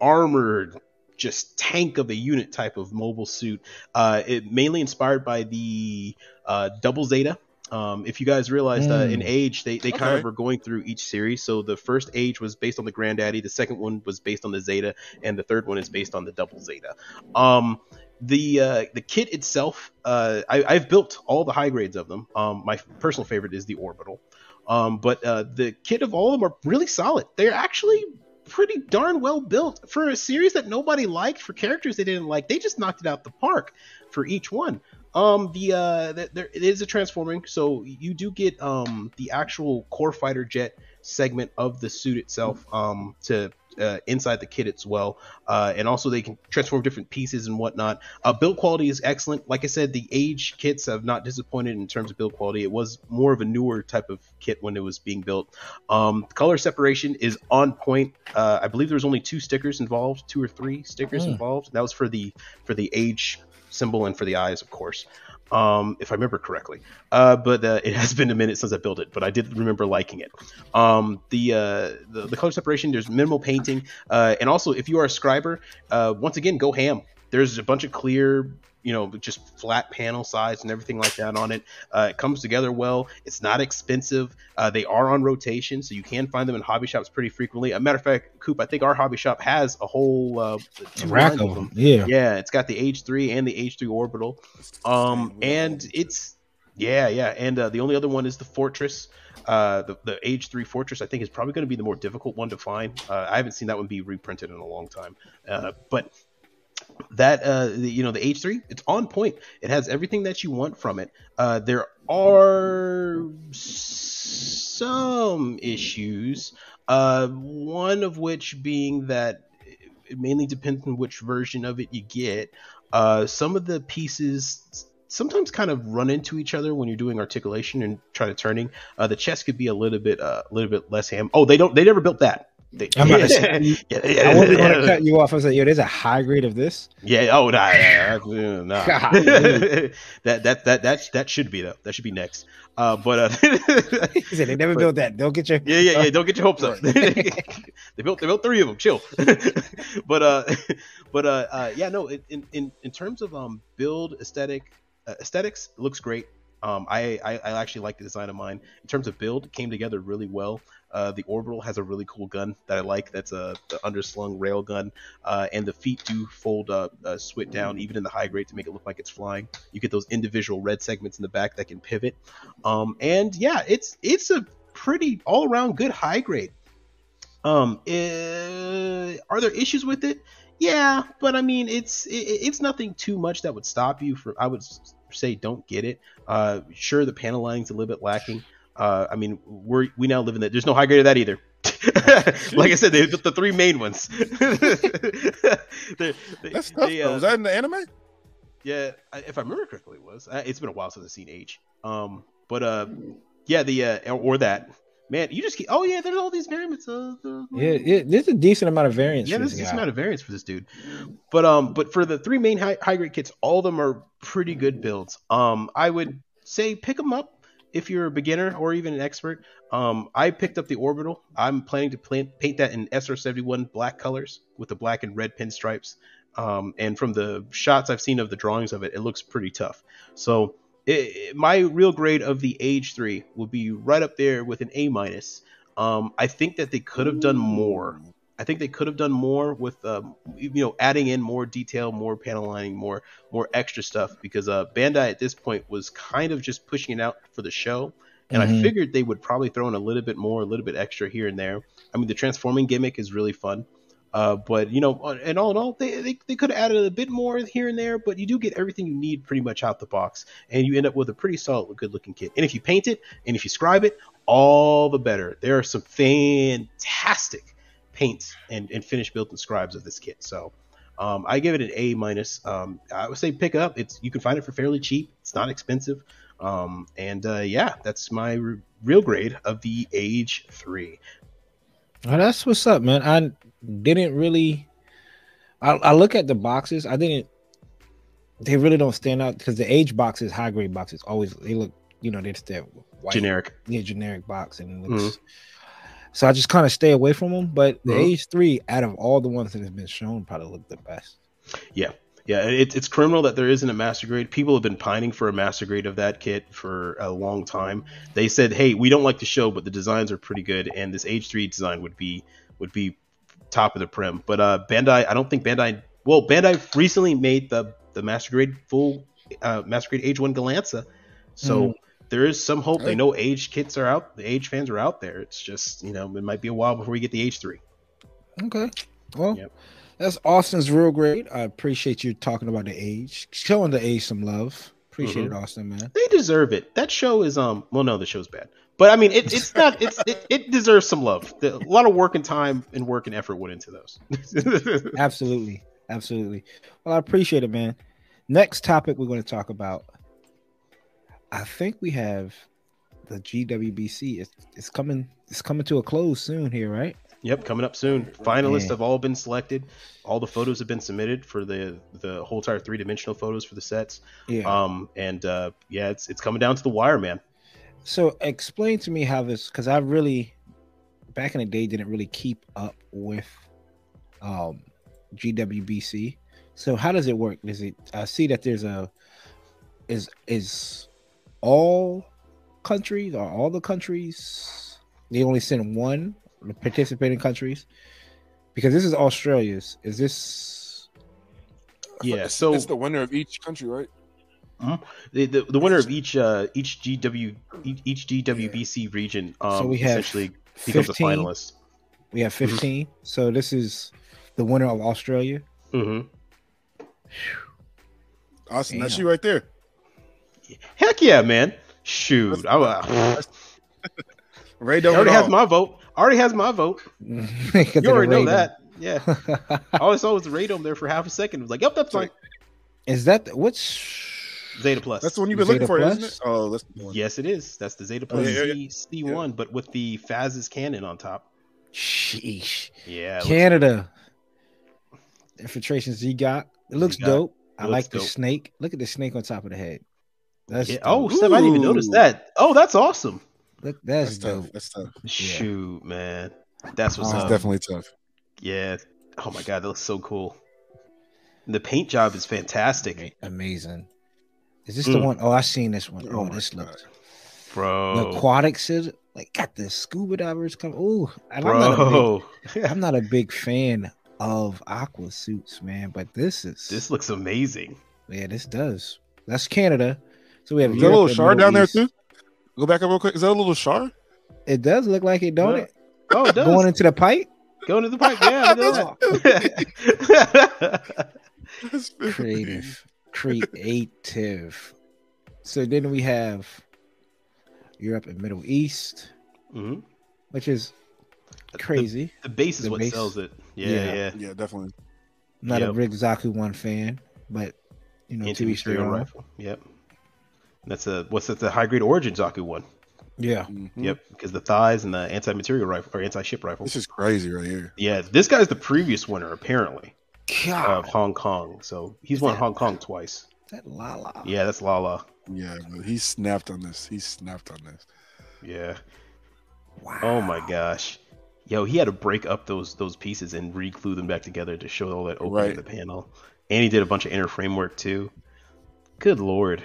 armored, just tank of a unit type of mobile suit. Uh, it mainly inspired by the uh, Double Zeta Um, if you guys realized uh, in Mm. Age, they, they kind of were going through each series. So the first Age was based on the Granddaddy, the second one was based on the Zeta, and the third one is based on the Double Zeta. Um, the uh, the kit itself, uh, I, I've built all the high grades of them. Um, my personal favorite is the Orbital, um, but uh, the kit of all of them are really solid. They're actually pretty darn well built for a series that nobody liked for characters they didn't like. They just knocked it out the park for each one. Um, the uh, th- there it is a transforming, so you do get um the actual core fighter jet segment of the suit itself um to uh, inside the kit as well, uh, and also they can transform different pieces and whatnot. Uh, build quality is excellent. Like I said, the age kits have not disappointed in terms of build quality. It was more of a newer type of kit when it was being built. Um, color separation is on point. Uh, I believe there was only two stickers involved, two or three stickers Mm. involved. That was for the for the age symbol and for the eyes, of course. Um, if I remember correctly, uh, but uh, it has been a minute since I built it, but I did remember liking it. Um, the, uh, the the color separation, there's minimal painting, uh, and also if you are a scriber, uh, once again, go ham. There's a bunch of clear, you know, just flat panel sides and everything like that on it. Uh, it comes together well. It's not expensive. Uh, they are on rotation, so you can find them in hobby shops pretty frequently. A matter of fact, Coop, I think our hobby shop has a whole uh, two rack of them. Yeah. yeah, it's got the AGE-3 and the AGE-3 orbital. Um, and it's yeah, yeah, and uh, the only other one is the Fortress. Uh, the the AGE-3 Fortress I think is probably going to be the more difficult one to find. Uh, I haven't seen that one be reprinted in a long time. Uh, but that uh, you know the AGE-3 it's on point. It has everything that you want from it. Uh, there are some issues. Uh, one of which being that it mainly depends on which version of it you get. Uh, some of the pieces sometimes kind of run into each other when you're doing articulation and try to turning. Uh, the chest could be a little bit uh, a little bit less ham. Oh, they don't. They never built that. I'm say, yeah, I wasn't going to yeah, cut you off. I was like, yo, there's a high grade of this. yeah. Oh, nah, yeah, nah, nah. That that that that that should be though. That should be next. Uh, but uh, He said they never But- built that. Don't get your Yeah, yeah, yeah. Don't get your hopes up. they built they built three of them. Chill. but uh, but uh, uh, yeah, no. In in in terms of um build aesthetic uh, aesthetics, looks great. Um, I, I I actually like the design of mine. In terms of build, it came together really well. Uh, the orbital has a really cool gun that I like. That's a the underslung rail gun, uh, and the feet do fold up, uh, swit down, even in the high grade to make it look like it's flying. You get those individual red segments in the back that can pivot. Um, and yeah, it's it's a pretty all around good high grade. Um, eh, are there issues with it? Yeah, but I mean, it's it, it's nothing too much that would stop you from. I would s- say don't get it. Uh, sure, the panel lighting's a little bit lacking. Uh, I mean, we're we now live in that. There's no high grade of that either. like I said, they built the three main ones. They- they- That's tough. they, uh, Was that in the anime? yeah, if I remember correctly, it was. Uh, It's been a while since I've seen AGE. Um, but uh, yeah, the uh, or that man, you just keep. Oh yeah, there's all these variants. Uh, the- Yeah, yeah, there's a decent amount of variance. yeah, there's this guy. amount of variance for this dude. But um, but for the three main high, high grade kits, all of them are pretty good builds. Um, I would say pick them up if you're a beginner or even an expert. Um, I picked up the orbital. I'm planning to plant, paint that in SR71 black colors with the black and red pinstripes. Um, and from the shots I've seen of the drawings of it, it looks pretty tough. So it, my real grade of the age three would be right up there with an A minus. Um, I think that they could have done more. I think they could have done more with, um, you know, adding in more detail, more panel lining, more more extra stuff. Because uh, Bandai at this point was kind of just pushing it out for the show, and I Mhm. figured they would probably throw in a little bit more, a little bit extra here and there. I mean, the transforming gimmick is really fun. Uh, but you know, and all in all, they, they, they could have added a bit more here and there, but you do get everything you need pretty much out the box, and you end up with a pretty solid, good looking kit. And if you paint it and if you scribe it, all the better. There are some fantastic paints and, and finished built and scribes of this kit. So um, I give it an A minus. Um, I would say pick up. It's you can find it for fairly cheap. It's not expensive. Um, and uh, yeah, that's my real grade of the Age Three. Oh, that's what's up, man. I didn't really. I, I look at the boxes. I didn't. They really don't stand out because the age boxes, high grade boxes, always they look. You know, they're just that white, Generic. yeah, generic box, and it looks. So I just kind of stay away from them. But the Mhm. age three, out of all the ones that have been shown, probably look the best. Yeah, it, it's criminal that there isn't a master grade. People have been pining for a master grade of that kit for a long time. They said, "Hey, we don't like the show, but the designs are pretty good, and this AGE three design would be would be top of the prim." But uh, Bandai, I don't think Bandai. Well, Bandai recently made the the master grade full uh, master grade Age One Granza, so Mm. there is some hope. They know Age kits are out. The Age fans are out there. It's just you know it might be a while before we get the AGE three. Okay. Well, Yep. That's Austen's real great. I appreciate you talking about the age, showing the age some love. Appreciate Mm-hmm. it, Austen, man. They deserve it. That show is um. Well, no, the show's bad, but I mean, it, it's not. It's it, it deserves some love. The, a lot of work and time and work and effort went into those. Absolutely. Absolutely. Well, I appreciate it, man. Next topic we're going to talk about. I think we have the GWBC. It's, it's coming. It's coming to a close soon here, right? Yep, coming up soon. Finalists Yeah. have all been selected. All the photos have been submitted for the the whole entire three dimensional photos for the sets. Yeah. Um, and uh, yeah, it's it's coming down to the wire, man. So explain to me how this because I really back in the day didn't really keep up with um GWBC. So how does it work? Is it I see that there's a is is all countries or all the countries they only send one participating countries because this is Australia's. Is this Yeah. So it's the winner of each country, right? the, the, the winner of each uh each GW each, each GWBC region um So we have essentially becomes a 15? finalist. we have 15? So this is the winner of Australia. Mm-hmm. Austen, that's you right there. Heck yeah, man. Shoot. I, uh, Ray he already has my vote. Already has my vote. you You already know that. Yeah. All I saw was the radome there for half a second. It was like, yep, that's fine. Is that the- what's Zeta Plus. That's the one you've been Zeta looking for, Plus? isn't it? Oh, that's the one. Yes, it is. That's the Zeta Oh, Plus yeah, yeah, C, C1, but with the Faz's cannon on top. sheesh. Yeah. it looks- Canada. Infiltration Z got it looks Z'Gok. dope. It I looks like the snake. Look at the snake on top of the head. That's yeah. Oh, Steph, I didn't even notice that. Oh, that's awesome. Look, that's, That's dope. tough. That's tough. Shoot, man. That's what's Oh. That's up. definitely tough. Yeah. Oh my god, that looks so cool. The paint job is fantastic, Amazing. Is this the Mm. one? Oh, I seen this one. Oh Oh, my this God. looks. The bro. aquatics is like got the scuba divers come. Oh, I'm not a Bro, big, I'm not a big fan of aqua suits, man. But this is this looks amazing. yeah, this does. That's Canada. So we have a little Europe shard Middle down there too? Go back up real quick. Is that a little shard? It does look like it, don't Yeah. it? Oh, it does. Going into the pipe. Going to the pipe. Yeah, look at that. That's creative creative so then we have europe and middle east Mhm. which is crazy The base is The what base. sells it. Yeah, Yeah. yeah. Yeah, definitely. I'm not a Yep. big zaku one fan but you know to each their Anti-material own. rifle. Yep. That's a what's that? The high grade origin Zaku one. yeah Mhm. Yep. Because the thighs and the anti-material rifle or anti-ship rifle. This is crazy right here. Yeah, this guy's the previous winner apparently God, of Hong Kong. So he's won Hong Kong twice. that lala Yeah, that's Lalah. Yeah, but he snapped on this. He snapped on this. Yeah. wow Oh my gosh. Yo, he had to break up those those pieces and re-glue them back together to show all that opening Right. in the panel. And he did a bunch of inner framework too. Good lord.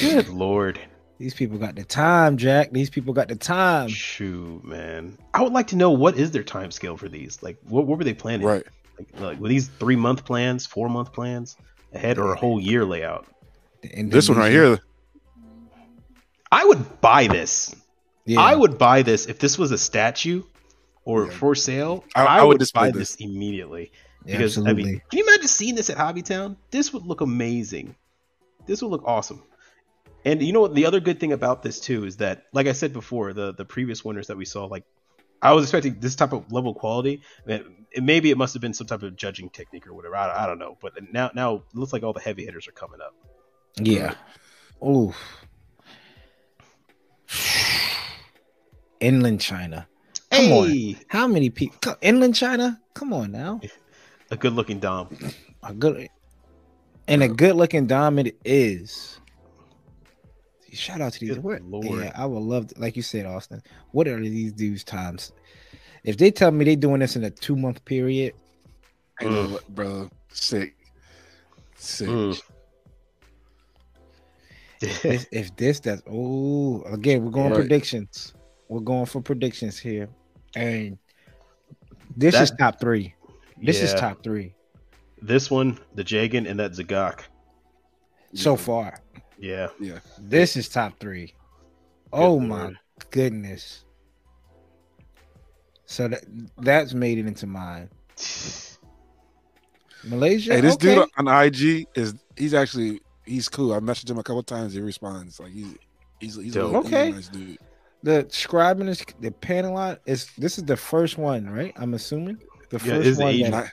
Good lord. these people got the time jack these people got the time Shoot, man. I would like to know what is their time scale for these? Like, what, what were they planning? Right. Like, like, were these three month plans, four month plans ahead, or a whole year layout? The This one right here. I would buy this. yeah I would buy this if this was a statue or Yeah. for sale. I- I, I would would display buy this. this immediately. Yeah, Because absolutely I mean, can you imagine seeing this at Hobbytown? This would look amazing. This would look awesome. And you know what? The other good thing about this too is that, like I said before, the the previous winners that we saw, like I was expecting this type of level of quality. And it, maybe it must have been some type of judging technique or whatever. I, I don't know. But now now it looks like all the heavy hitters are coming up. yeah oh inland china Come on. how many people inland china come on now a good looking Dom. a good and a good looking dom it is. Shout out to these. Good What, lord. yeah, I would love, to, like you said, Austen. What are these dudes' times? If they tell me they're doing this in a two month period, Hey, bro, sick. Sick. Mm. if, if this that's oh again we're going Right. predictions we're going for predictions here and this That- is top three this is top three This one, the Jagan, and that Z'Gok. so far Yeah. Yeah. this is top three. Oh Good my goodness so that that's made it into mine malaysia Hey, this okay. dude on IG is he's actually he's cool. I messaged him a couple times. He responds like he's he's he's, a, Dope. Okay. nice dude. the scribing is the panelot is this is the first one right i'm assuming the Yeah, first one Asian. that,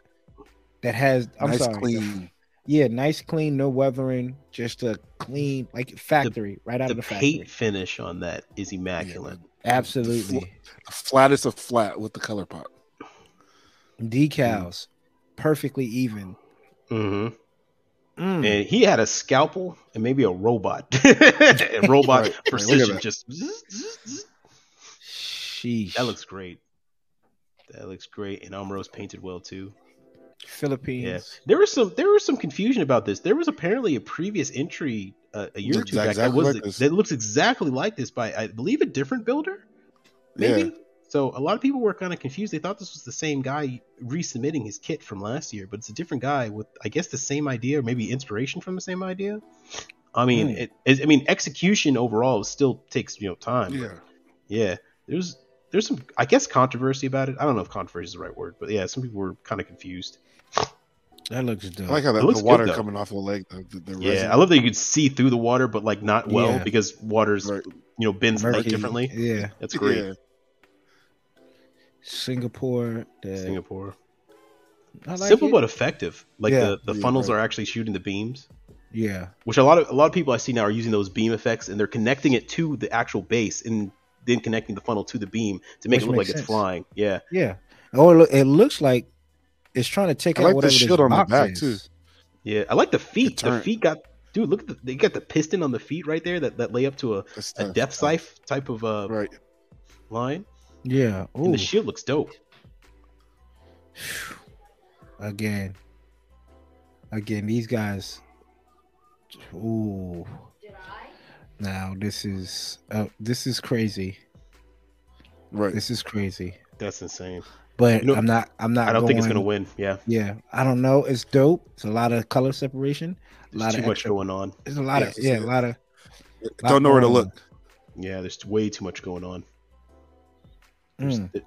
that has i'm nice, sorry the clean. Yeah, nice, clean, no weathering, just a clean, like factory, right out The of the factory. paint finish on that is immaculate. Absolutely. The flattest of flat with the color pop. Decals, perfectly even. hmm Mm. And he had a scalpel and maybe a robot. and robot Right, right, look at precision that. just. Sheesh. that looks great. That looks great. And Amuro's painted well too. Philippines. Yeah. There was some there was some confusion about this. There was apparently a previous entry uh, a year or Looks two back that was like that looks exactly like this by I believe a different builder. Maybe. Yeah. So a lot of people were kind of confused. They thought this was the same guy resubmitting his kit from last year, but it's a different guy with I guess the same idea or maybe inspiration from the same idea. I mean, Hmm. it, it, I mean, execution overall still takes you know time. but Yeah. yeah. There's there's some I guess controversy about it. I don't know if controversy is the right word, but yeah, some people were kind of confused. That looks dope. I like how It the, looks the good, water though. coming off the leg. The, the, the Yeah, resin. I love that you could see through the water, but like not well Yeah. because water's Right. you know bends light differently. Yeah. That's great. Yeah. Singapore. The, Singapore, I like simple it. but effective. Like Yeah. the, the Yeah, funnels right. are actually shooting the beams, Yeah. which a lot of a lot of people I see now are using those beam effects and they're connecting it to the actual base and then connecting the funnel to the beam to make Which it look like makes it's flying. Yeah, Yeah. Oh, it looks like it's trying to take I out like the whatever this shield on the back, is. too. yeah. I like the feet. The turn- feet got dude. Look at the they got the piston on the feet right there that, that lay up to a, That's a tough. depth scythe type of uh Right. line. Yeah. And Oh, the shield looks dope. again. Again, these guys. Ooh. Now this is uh, this is crazy. Right. This is crazy. That's insane. But You know, I'm not. I'm not. I don't think it's going- gonna win. Yeah, Yeah, I don't know. It's dope. It's a lot of color separation. A lot there's too of much going on. There's a lot Yeah, of yeah, a- a lot of. lot Don't know where to going look. Yeah, there's way too much going on. on. There's- Mm.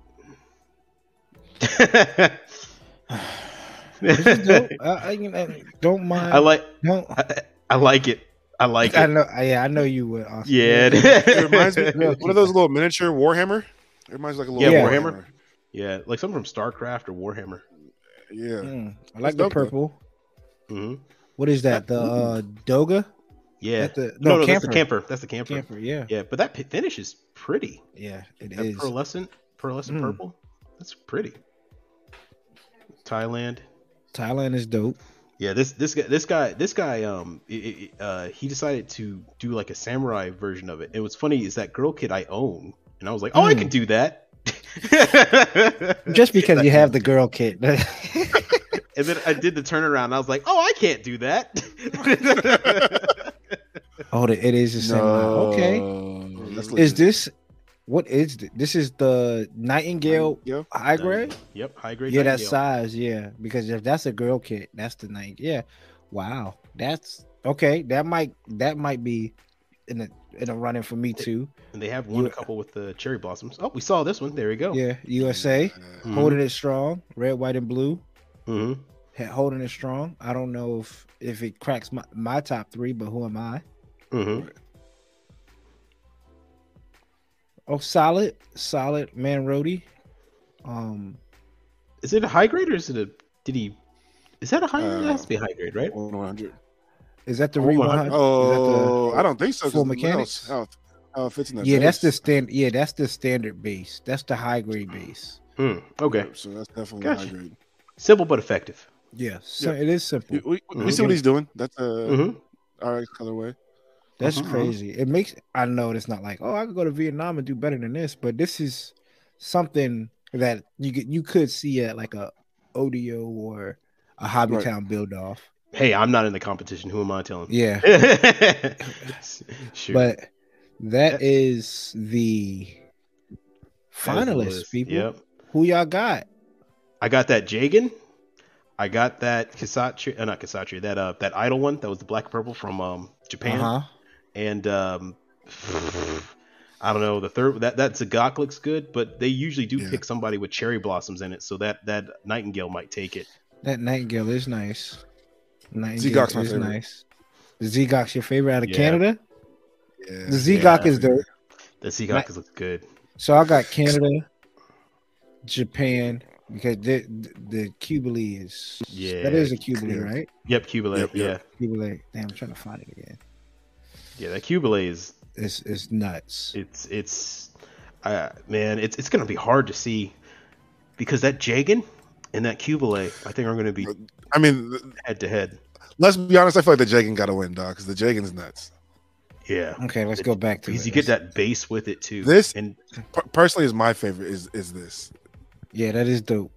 This is. I, I, don't mind. I like Don't. I, I like it. I like it. I know. Yeah, I know you would. Austen. Yeah. It reminds me. Real What are those little miniature Warhammer? It reminds me like a little Yeah, Warhammer. Warhammer. Yeah, like something from StarCraft or Warhammer. Yeah. Mm, I That's like the dope, though. purple. hmm What is that? The uh, Doga Yeah. That the- no, no, no, that's the camper. camper. That's the camper. camper. Yeah, Yeah, but that finish is pretty. yeah, it That is. pearlescent, pearlescent Mm. purple. That's pretty. Thailand. Thailand is dope. Yeah, this this guy this guy this guy um i- i- uh he decided to do like a samurai version of it. And what's funny is that girl kit I own, and I was like, oh, I Mm. can do that. Just because you have the girl kit. and then I did the turnaround. And I was like, oh, I can't do that. oh, it is the same. Okay, is this what is th- this? Is the Nightingale Yeah. high grade? Yep, high grade. Yeah, that size. Yeah, because if that's a girl kit, that's the night. Yeah, wow, that's okay. That might that might be in a in a running for me too. And they have one You- couple with the cherry blossoms. Oh, we saw this one. There we go. Yeah, USA Mhm. holding it strong, red, white, and blue. Mhm. Holding it strong. I don't know if if it cracks my, my top three, but who am I? Mhm. Oh, solid, solid man, Rody. Um, Is it a high grade or is it a? Did he? Is that a high grade? It has to be Uh, high grade, right? 100. Is that the Oh, re one 100? Oh, I don't think so. full mechanics? How, how it fits in that Yeah, that's the base. stand. Yeah, that's the standard base. That's the high grade base. Hmm. Okay. So that's definitely Gotcha. high grade. Simple but effective. Yeah, so Yeah. it is simple. We, we, we Mhm. see what he's doing. That's a Mhm. RX colorway. That's Mhm. crazy. It makes I know it's not like oh I could go to Vietnam and do better than this, but this is something that you could you could see at like a ODO or a Hobby Right. Town build off. Hey, I'm not in the competition. Who am I telling? Yeah, Shoot. but that is the That is the finalists, list. people. Yep. Who y'all got? I got that Jagan. I got that Kshatriya, uh, not Kshatriya, that uh that idol one that was the black and purple from um Japan. Uh huh. And um I don't know, the third that that Z'Gok looks good, but they usually do Yeah. pick somebody with cherry blossoms in it, so that that Nightingale might take it. That Nightingale is nice. Nightingale Z'Gok's my favorite. nice. The Z'Gok's your favorite out of Yeah. Canada? Yeah. The Z'Gok Yeah. is dope. The Z'Gok looks good. So I got Canada, Japan, because the the, the Qubeley is Yeah. that is a Qubeley, Yeah. right? Yep, Qubeley. Yep, yeah. yep. Qubeley. Damn, I'm trying to find it again. Yeah, that Qubeley is It's it's nuts. it's it's uh, man, it's it's gonna be hard to see because that Jagan and that Qubeley, I think are gonna be I mean, head to head. let's be honest. I feel like the Jagan got to win, dog, because the Jagan's nuts. Yeah. Okay, let's go back to Because it. you get that base with it too. This- and Per- personally, is my favorite. Is is this? Yeah, that is dope.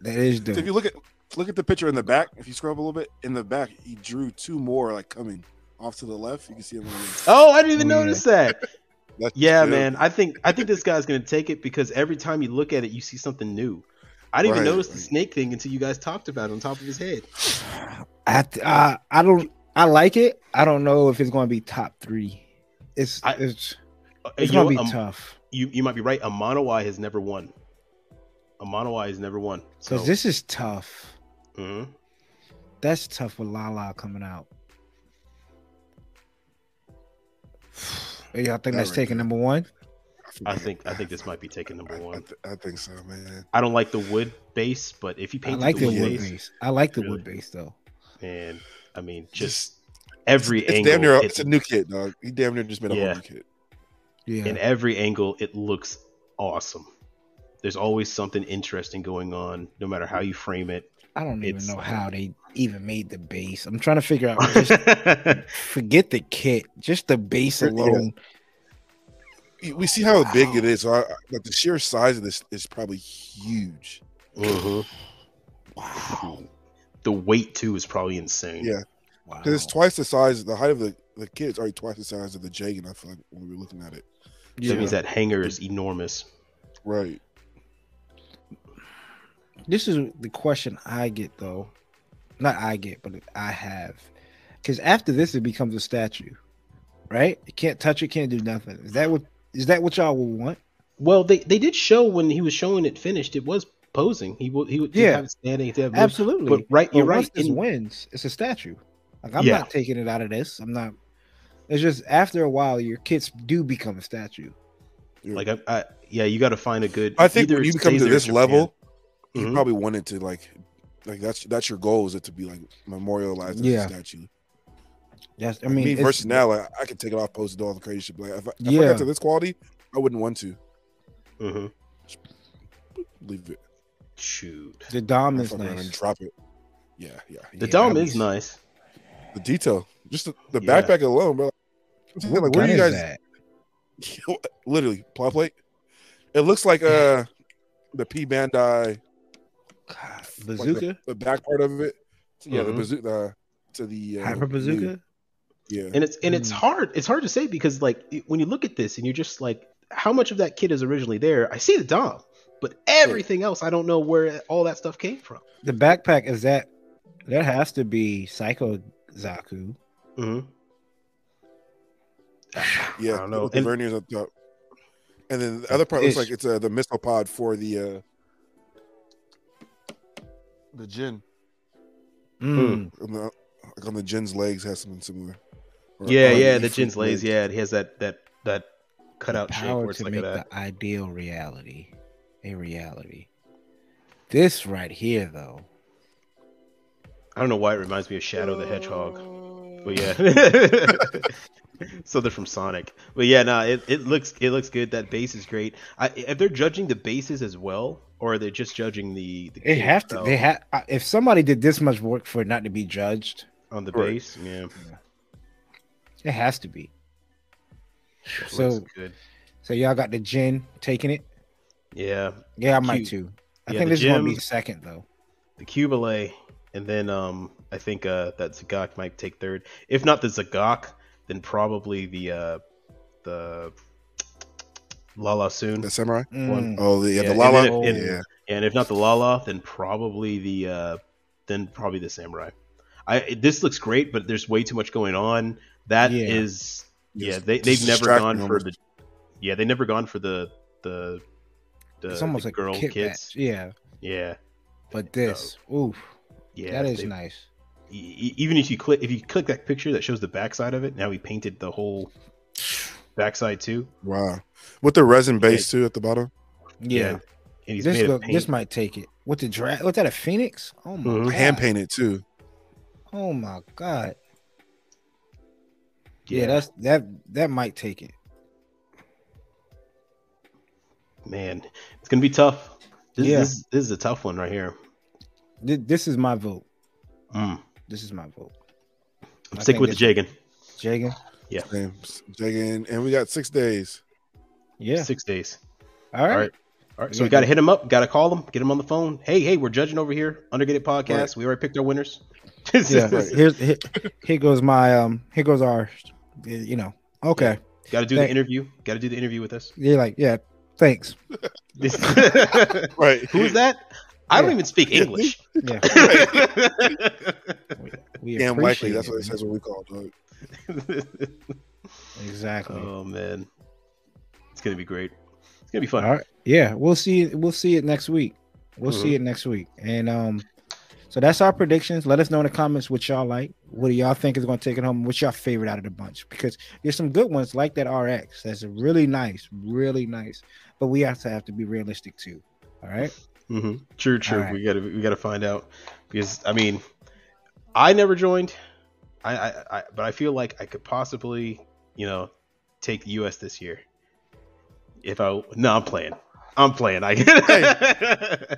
That is dope. if you look at look at the picture in the back, if you scroll up a little bit in the back, he drew two more like coming off to the left. You can see him. oh, I didn't even Oh, yeah. notice that. That's Yeah, chill. man. I think I think this guy's gonna take it because every time you look at it, you see something new. I didn't even Right, notice the snake thing until you guys talked about it on top of his head. I I I don't I like it. I don't know if it's going to be top three. It's I- it's Uh, it's going to be um, tough you you might be right. Amanawai has never won. Amanawai has never won. So this is tough. mhm. That's tough with Lalah coming out. Hey, Y'all think That that's right taking number one? I think I think this might be taking number I, I, one. th- I think so, man. I don't like the wood base, but if you I paint like the the wood wood base, base. I like the Really? wood base though. and I mean, just Just every it's angle, damn near. it- It's a new kit, dog. He damn near just made a Yeah. whole new kit. Yeah, in every angle, it looks awesome. There's always something interesting going on, no matter how you frame it. I don't even know how they even made the base. I'm trying to figure out. Just forget the kit, just the base Yeah. Alone. We see how big it is. So I, I- like the sheer size of this is probably huge. Mhm. Wow, The weight too is probably insane. Yeah. wow. Because it's twice the size. The height of the the kit is already twice the size of the Jagan. I feel like when we were looking at it. So that means that hanger is enormous. Right. This is the question I get though. Not I get, but I have. Because after this, it becomes a statue, right? You can't touch it, can't do nothing. Is that what? Is that what y'all will want? Well, they, they did show when he was showing it finished, it was posing. He would he would Yeah. have standing. he'd have- Absolutely. But right, But you're once right. This in- wins. It's a statue. Like I'm Yeah. not taking it out of this. I'm not. It's just after a while, your kids do become a statue. like I, I yeah, you got to find a good. I think when you become stays to this in level, Japan. you Mhm. probably wanted to like, like that's that's your goal is it to be like memorialized as Yeah. a statue. That's. I I mean, mean, it's- versus now, like I could take it off, post it all the crazy shit. Like, if, I, if I Yeah. got to this quality, I wouldn't want to Mhm. leave it. Shoot, the dom is nice. and drop it. Yeah, yeah. the Yeah, dome that'd is nice. The detail, just the, the Yeah. backpack alone, bro. I'm What like, where gun do you guys literally plot plate? It looks like uh the P Bandai God, like bazooka, the, the back part of it. Yeah, the Mhm. bazooka uh, to the uh, hyper bazooka. new- Yeah, and it's and it's Mm. hard it's hard to say because like when you look at this and you're just like how much of that kid is originally there i see the dom but everything else i don't know where all that stuff came from The backpack is that. That has to be Psycho Zaku. mm-hmm. yeah. I don't know. The And- verniers up top. And then the other part looks like it's uh, the missile pod for the uh the Jin. Mm. On the, like on the Jin's legs has something similar. Yeah yeah the the jin's lays yeah he has that that that cutout shape Power where it's to like make a the ideal reality a reality. This right here, though. i don't know why it reminds me of shadow the hedgehog but yeah so they're from sonic but yeah no it, it looks it looks good that base is great I, if they're judging the bases as well or are they just judging the, the They have to. They have. If somebody did this much work for it not to be judged, on the base yeah it has to be. it So, good so y'all got the gin taking it. yeah Yeah, I might Cute. too. I Yeah, think the this is gonna gym- be second though. the Qubeley, and then um I think uh, that Z'Gok might take third. If not the Z'Gok, then probably the uh, the Lalah Sune. The samurai. Mm. Oh, the, yeah, Yeah, the and Lalah. then if- and- yeah, and if not the Lalah, then probably the uh, then probably the Samurai. I this looks great, but there's way too much going on. That Yeah. is, yeah, they they've never gone for the, yeah, they never gone for the the the, it's almost the like girl kids. Kat. Yeah, Yeah, but this, oof, yeah, that is they- nice. even if you click if you click that picture that shows the backside of it, now he painted the whole backside too. wow. With the resin base too at the bottom. Yeah, and he's this made look, this might take it. What the dra- What's that? A phoenix? Oh my Mhm. god! Hand painted too. Oh my god! Yeah. that's that. That might take it. man, it's gonna be tough. This, Yeah. this, this is a tough one right here. Th- This is my vote. Mm. This is my vote. I'm I sticking with the Jagan. Jagan. James, Jagan, and we got six days. Yeah. Six days. All right. All right. All right. We So we gotta got to hit him up. Got to call him. Get him on the phone. Hey, hey, we're judging over here. Undergated podcast. Right. We already picked our winners. Yeah. Right. Here's here, here goes my um. Here goes our. You know. Okay. got to do Thank- the interview. Got to do the interview with us. You're like, yeah. Thanks. Right. Who is that? I don't even speak English. Yeah. We Damn likely. That's what it says what we call it. Exactly. oh man, it's gonna be great. It's gonna be fun. All right. Yeah, we'll see. We'll see it next week. We'll see Mhm. it next week. And um, so that's our predictions. Let us know in the comments what y'all like. What do y'all think is going to take it home? What's your favorite out of the bunch? Because there's some good ones like that RX. That's really nice, really nice. But we have to have to be realistic too. All right. hmm True, true. Right. We gotta we gotta find out because I mean, I never joined. I, I, I but I feel like I could possibly you know take the U.S. this year. If I no, I'm playing. I'm playing. I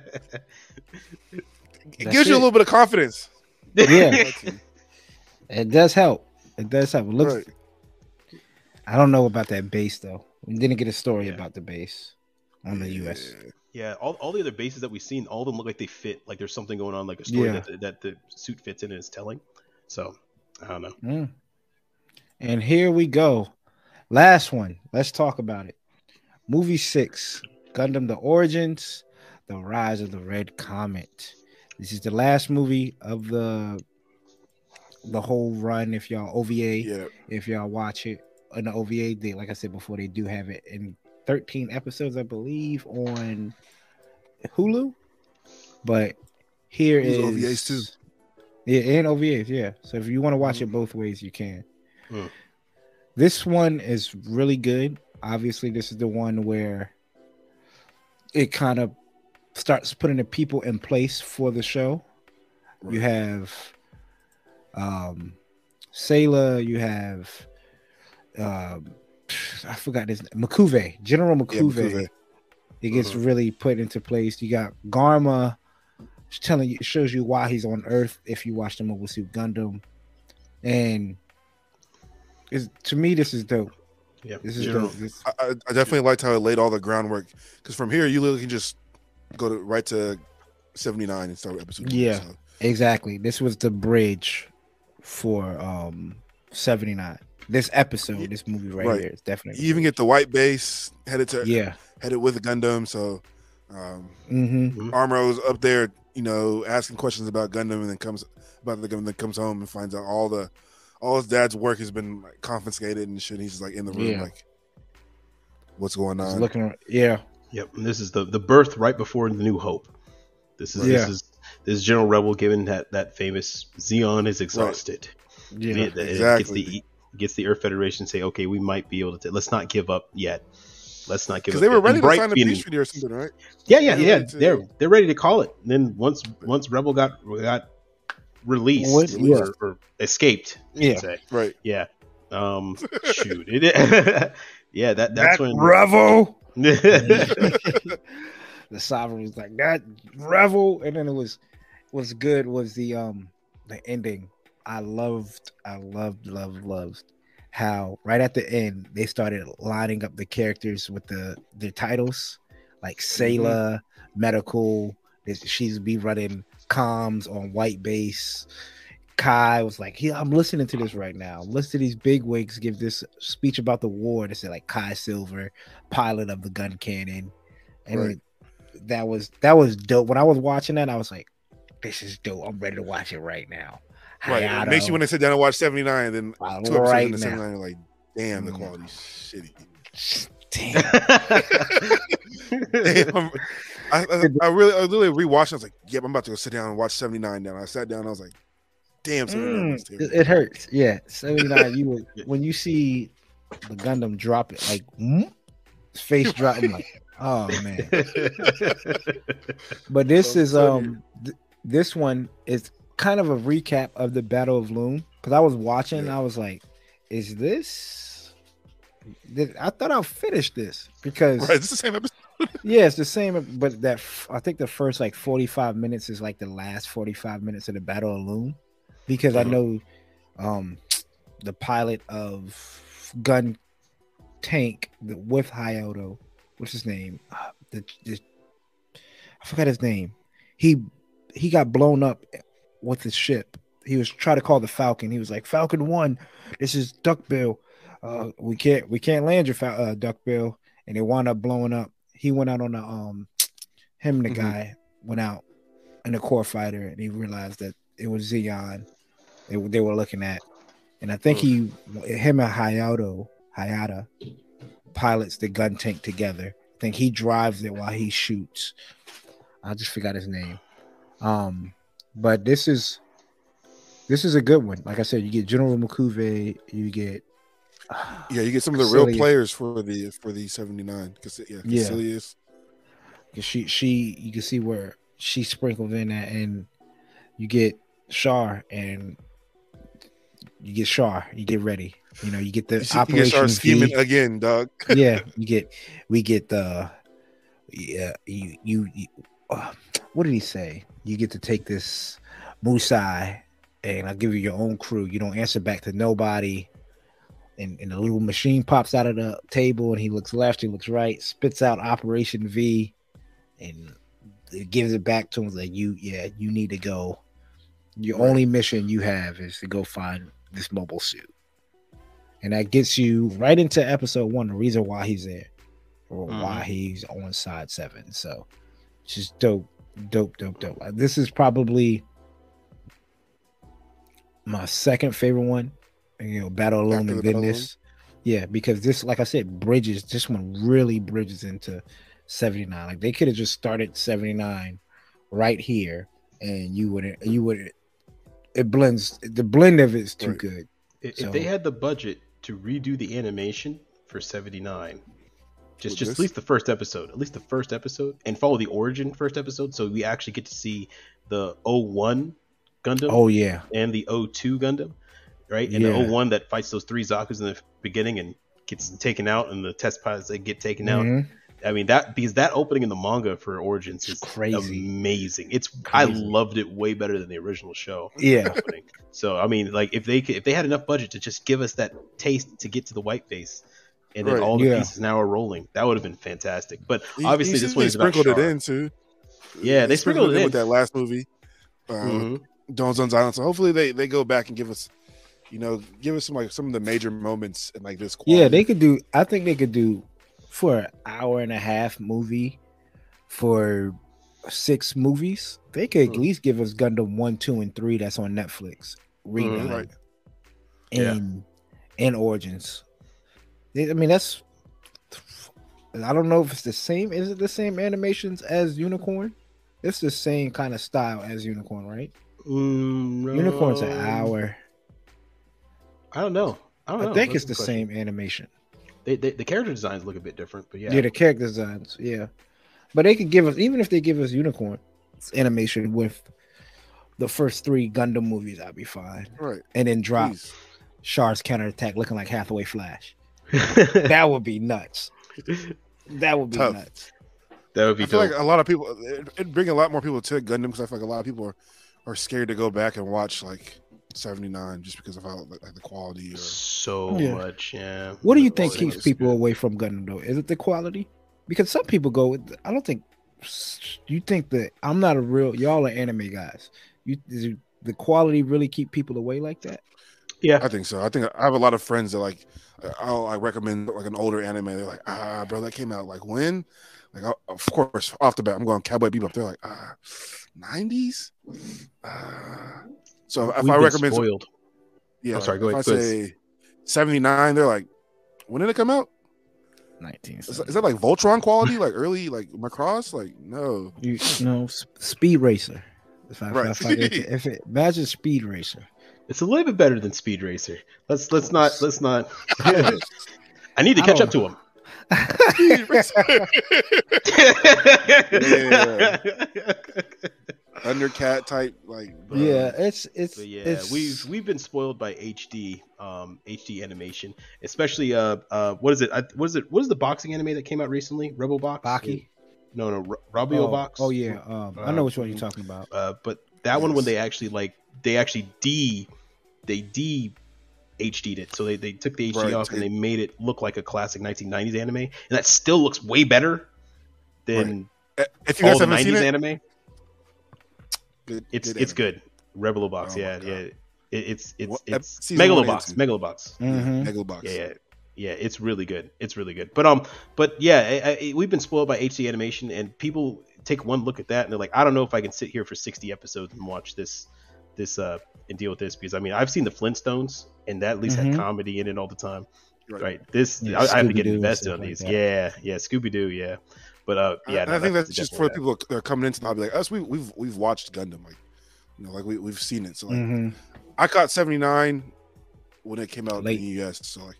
It That's gives you a little bit of confidence. Yeah. It does help. It does help. It looks. Right. I don't know about that base though. We didn't get a story Yeah. about the base on the US. Yeah. Yeah, all, all the other bases that we've seen, all of them look like they fit. Like there's something going on, like a story Yeah. that, the, that the suit fits in and is telling. So I don't know. Mm. And here we go. Last one. Let's talk about it. Movie six Gundam The Origins, The Rise of the Red Comet. This is the last movie of the the whole run. If y'all OVA, Yeah. if y'all watch it in the OVA, they like I said before, they do have it in 13 episodes, I believe, on Hulu. But here is OVAs too. Yeah, and OVAs, yeah. So if you want to watch it both ways, you can. Mm. This one is really good. Obviously, this is the one where it kind of starts putting the people in place for the show. You have um Sayla, you have um I forgot his name, M'Quve, General Yeah, M'Quve. M'Quve. It gets Mhm. really put into place. You got Garma it's telling you, it shows you why he's on Earth if you watch the Mobile Suit Gundam, and is to me this is dope. Yeah, This is General- dope. This, I, I I definitely liked how it laid all the groundwork because from here you literally can just go to right to 79 and start with episode one, Yeah. so. exactly. This was the bridge for um 79. This episode, this movie right, Right. here is definitely you even get the white base headed to yeah. headed with the Gundam so um Mm-hmm. Amuro's up there you know asking questions about Gundam and then comes about the Gundam then comes home and finds out all the all his dad's work has been like confiscated and shit he's just like in the room Yeah. like what's going Just on looking, ar- yeah, Yep. And this is the the birth right before the New Hope. This is Yeah. this is this is General Revil giving that that famous Zeon is exhausted. yeah, And it- it exactly. Gets the gets the Earth Federation say, okay, we might be able to. Let's not give up yet. Let's not give because up. they were yet. ready And to Bright sign a peace treaty or something right Yeah, yeah, They were yeah. ready to- They're they're ready to call it. And then once once Revil got got released What? or, or escaped, Yeah. say. right Yeah. Um. shoot. It, yeah. That that's that when. revel. the sovereign was like that revel. And then it was what's good was the um the ending. I loved i loved loved loved how right at the end they started lining up the characters with the their titles like sailor medical. She's be running comms on white base Kai was like, "He, I'm listening to this right now. Listen to these big wigs give this speech about the war. They said like Kai Silver, pilot of the Guncannon, and Right. that was that was dope. When I was watching that, I was like, "This is dope. I'm ready to watch it right now." Right. It Hayato, makes you want to sit down and watch 79, then uh, two episodes right into now. 79, you're like, damn, the Mm. quality's shitty. Damn. Damn. I, I, I really, I literally rewatched. I was like, "Yep, I'm about to go sit down and watch 79." Now I sat down. I was like, "Damn, 79 Mm, it, it hurts. Yeah, 79. You were when you see the Gundam drop it, like mm, face drop. I'm like, oh man. But this I'm is telling um th- this one is kind of a recap of the Battle of Loum because I was watching. Yeah. I was like, is this? Did, I thought I'll finish this because Right, it's the same episode. yeah, it's the same. But that I think the first like forty five minutes is like the last forty five minutes of the Battle of Loum because I Uh-huh. know um the pilot of Gun Tank the, with Hayato. What's his name? Uh, the, the I forgot his name. He he got blown up with his ship. He was trying to call the Falcon. He was like, "Falcon One, this is Duckbill. Uh, we can't we can't land your fa- uh, Duckbill." And it wound up blowing up. He went out on the um, him and the Mhm. guy went out in a core fighter, and he realized that it was Zeon they, they were looking at. And I think he, him and Hayato, Hayata, pilots the gun tank together. I think he drives it while he shoots. I just forgot his name. Um, but this is this is a good one. Like I said, you get General M'Quve, you get Yeah, you get some of the real players for the for the 79. Cause yeah, Yeah. Caecilius. she she you can see where she sprinkled in that, and you get Char and you get Char. You get ready. You know, you get the You see- you get operation scheming V. again, dog. yeah, you get we get the yeah you you, you uh, what did he say? You get to take this Musai and I'll give you your own crew. You don't answer back to nobody. And, and the little machine pops out of the table and he looks left, he looks right, spits out Operation V and it gives it back to him like you yeah, you need to go. Your only mission you have is to go find this mobile suit. And that gets you right into episode one the reason why he's there or why Mhm. he's on side seven. So it's just dope dope dope dope. This is probably my second favorite one you know battle alone and Battle yeah because this like i said bridges this one really bridges into 79 like they could have just started 79 right here and you wouldn't you would it blends the blend of it is too Right. good If, So- if they had the budget to redo the animation for 79, just With just this? at least the first episode, at least the first episode, and follow the origin first episode, so we actually get to see the 01 Gundam oh yeah and the 02 Gundam, right? And Yeah. the 01 that fights those three Zaku's in the beginning and gets taken out, and the test pilots they get taken out. Mm-hmm. I mean that because that opening in the manga for Origins is crazy. amazing. It's I loved it way better than the original show. yeah opening. So I mean, like if they could, if they had enough budget to just give us that taste to get to the white face, and then Right. all the Yeah. pieces now are rolling, that would have been fantastic. But You- obviously, you this see one they is about sprinkled it Char. in too. Yeah, they sprinkled it in. with that last movie, uh, Mhm. Doan's on Island. So hopefully they they go back and give us, you know, give us some like some of the major moments in like this. Quarter. Yeah, they could do. I think they could do for an hour and a half movie for six movies. They could at Mhm. least give us Gundam one, two, and three. That's on Netflix. Redone Right. Yeah. in in Origins. I mean, that's. I don't know if it's the same. Is it the same animations as Unicorn? It's the same kind of style as Unicorn, right? Mm, no. Unicorn's an hour. I don't know. I don't know. Think That's it's the question. same animation. They, they, the character designs look a bit different, but yeah. Yeah. the character designs. Yeah, but they could give us even if they give us unicorn animation with the first three Gundam movies, I'd be fine. right. And then drop Please. Char's counterattack looking like Hathaway Flash. That would be nuts. That would be Tough. nuts. that would be I feel dope. like a lot of people it'd bring a lot more people to Gundam because I feel like a lot of people are, are scared to go back and watch like 79 just because of how like, the quality or so Yeah. much. Yeah. What do you think keeps people good. away from Gundam though? Is it the quality? Because some people go. with- I don't think you think that I'm not a real. Y'all are anime guys. You the quality really keep people away like that? Yeah, I think so. I think I have a lot of friends that like I'll I recommend like an older anime. They're like, ah, bro, that came out like when? Like, I, of course, off the bat, I'm going Cowboy Bebop. They're like, ah, 90s. Uh, so if We've I recommend, spoiled. yeah, Oh, sorry, go if ahead, I say 79, they're like, when did it come out? Nineteen. Is that like Voltron quality, like early, like Macross? Like, no. You know, s- Speed Racer. If I, Right. if, I, if, it, if it imagine Speed Racer. It's a little bit better than Speed Racer. Let's let's not let's not. I need to catch don't- up to him. Undercat type, like, bro. yeah, it's it's But yeah, it's, we've we've been spoiled by HD, um, HD animation, especially uh, uh, what is it? I, what is it? What is the boxing anime that came out recently? Rebel Box? Baki. No, no, R- Rabio Oh, Box. oh yeah, um, I know which one you're talking about. Uh, but that one when they actually like they actually d they d HD'd it, so they, they took the HD Right. off and they made it look like a classic 1990s anime, and that still looks way better than Eh, If you all guys the haven't 90s seen it, anime. good, It's good it's anime. good. Rebel Oh yeah, yeah. It, it's it's What- it's season one Megalobox, two. Megalobox. Mhm. Megalobox. Yeah, yeah, yeah. It's really good. It's really good. But um, but yeah, I, I, we've been spoiled by HD animation, and people take one look at that and they're like, I don't know if I can sit here for 60 episodes and watch this, this uh, and deal with this because I mean I've seen the Flintstones, and that at least Mhm. had comedy in it all the time. Right. Right. This Yeah, I, I have to get invested on these. that. yeah, yeah, Scooby Doo. Yeah. But uh, yeah, And no, I think that's, that's just for definitely people that are coming into the hobby like us. We, we've we've watched Gundam, like you know, like we we've seen it. So like, Mhm. I caught seventy nine when it came out Late. in the US. So like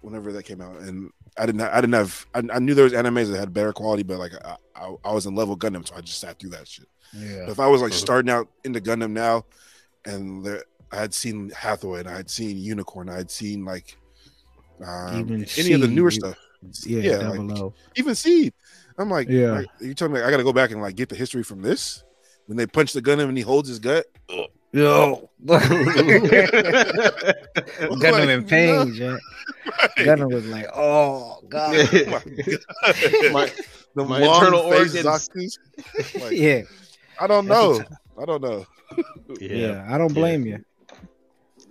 whenever that came out, and I didn't I didn't have I, I knew there was animes that had better quality, but like I, I, I was in level Gundam, so I just sat through that shit. Yeah. If I was like Mhm. starting out into Gundam now, and there, I had seen Hathaway, and I had seen Unicorn, I had seen like um, Even any of the newer Seed, stuff, Yeah, yeah, like- even Seed. I'm like, Yeah. like, you telling me I got to go back and like get the history from this when they punch the Gundam and he holds his gut. Yo, good. Gundam in pain, no. Jack. Right. Gundam was like, oh god. Oh my God. my, the my long internal face organs. Zaku's. Like, yeah, I don't know. I don't know. Yeah, I don't Yeah. blame you.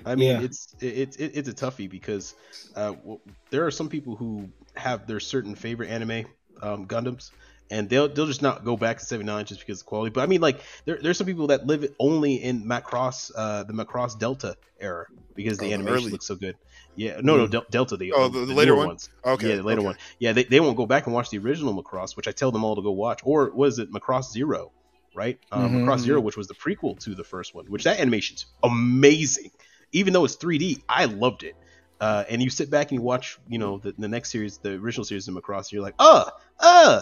I mean, Yeah. it's it's it, it's a toughie because uh, w- there are some people who have their certain favorite anime um, Gundams, and they'll they'll just not go back to seventy nine just because of quality. But I mean, like there there's some people that live only in Macross uh, the Macross Delta era because the Oh, animation early- looks so good. Yeah, no, no, Mm. Del- Delta the Oh, the- the later one? ones. Okay. yeah, the later okay. one. Yeah, they, they won't go back and watch the original Macross, which I tell them all to go watch. Or was it Macross Zero, right? Um, Mhm. Macross Zero, which was the prequel to the first one, which that animation's amazing. Even though it's 3D, I loved it. Uh, and you sit back and you watch, you know, the, the next series, the original series of Macross, you're like, uh, uh,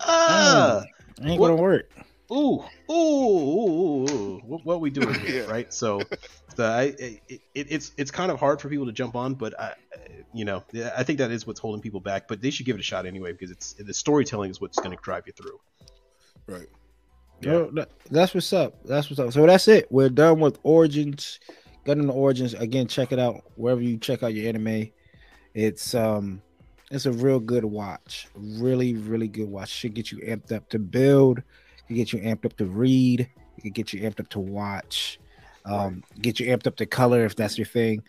uh, Ain't What- gonna work. ooh, ooh, ooh, ooh, what, what we doing here, Yeah. right? So, the, I, it, it, it's it's kind of hard for people to jump on, but I, you know, I think that is what's holding people back. But they should give it a shot anyway because it's the storytelling is what's going to drive you through. Right. Yeah. That's what's up. That's what's up. So that's it. We're done with Origins. Gundam the Origins. Again, check it out wherever you check out your anime. It's um it's a real good watch. Really, really good watch. Should get you amped up to build, can get you amped up to read, it get you amped up to watch, um, get you amped up to color if that's your thing.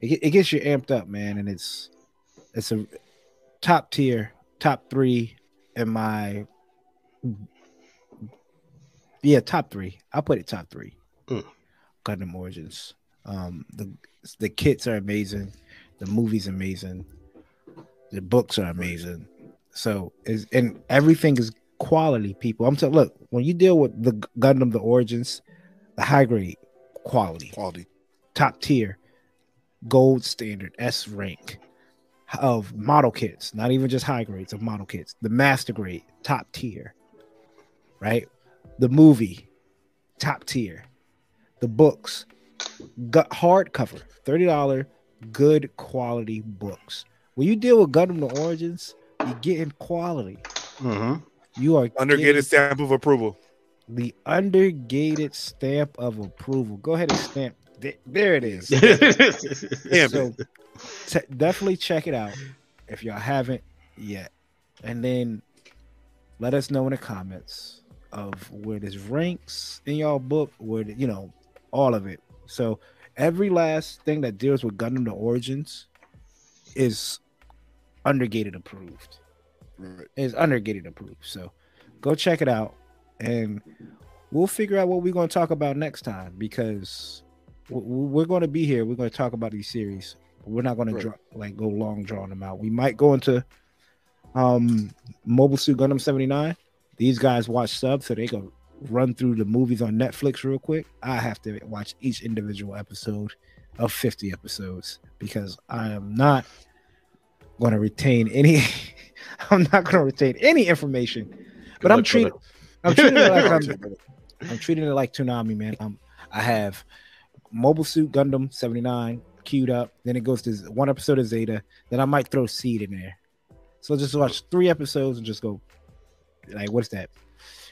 It, it gets you amped up, man, and it's it's a top tier, top three in my yeah, top three. I'll put it top three. Mm. Gundam Origins. Um, the the kits are amazing. The movie's amazing. The books are amazing. So is and everything is quality. People, I'm telling. Look, when you deal with the Gundam, the Origins, the high grade quality, Quality. top tier, gold standard, S rank of model kits, not even just high grades of model kits, the master grade, top tier, right? The movie, top tier, the books, got hardcover, $30, good quality books. When you deal with Gundam the Origins, you're getting quality. Mm-hmm. You are Undergated getting stamp of approval. the undergated stamp of approval. Go ahead and stamp. There, there it is. So t- definitely check it out if y'all haven't yet and then let us know in the comments of where this ranks in y'all book where the- you know all of it. So every last thing that deals with Gundam the Origins is undergated approved. Right. Is undergated approved. So go check it out, and we'll figure out what we're going to talk about next time because we're going to be here. We're going to talk about these series. We're not going Right. to like go long drawing them out. We might go into um Mobile Suit Gundam 79. These guys watch subs, so they can run through the movies on Netflix real quick. I have to watch each individual episode of 50 episodes because I am not going to retain any. I'm not going to retain any information. But I'm treating. I'm treating it like I'm, I'm treating it like Toonami, man. Um, I have Mobile Suit Gundam 79 queued up. Then it goes to one episode of Zeta. Then I might throw Seed in there. So just watch three episodes and just go, like, what's that?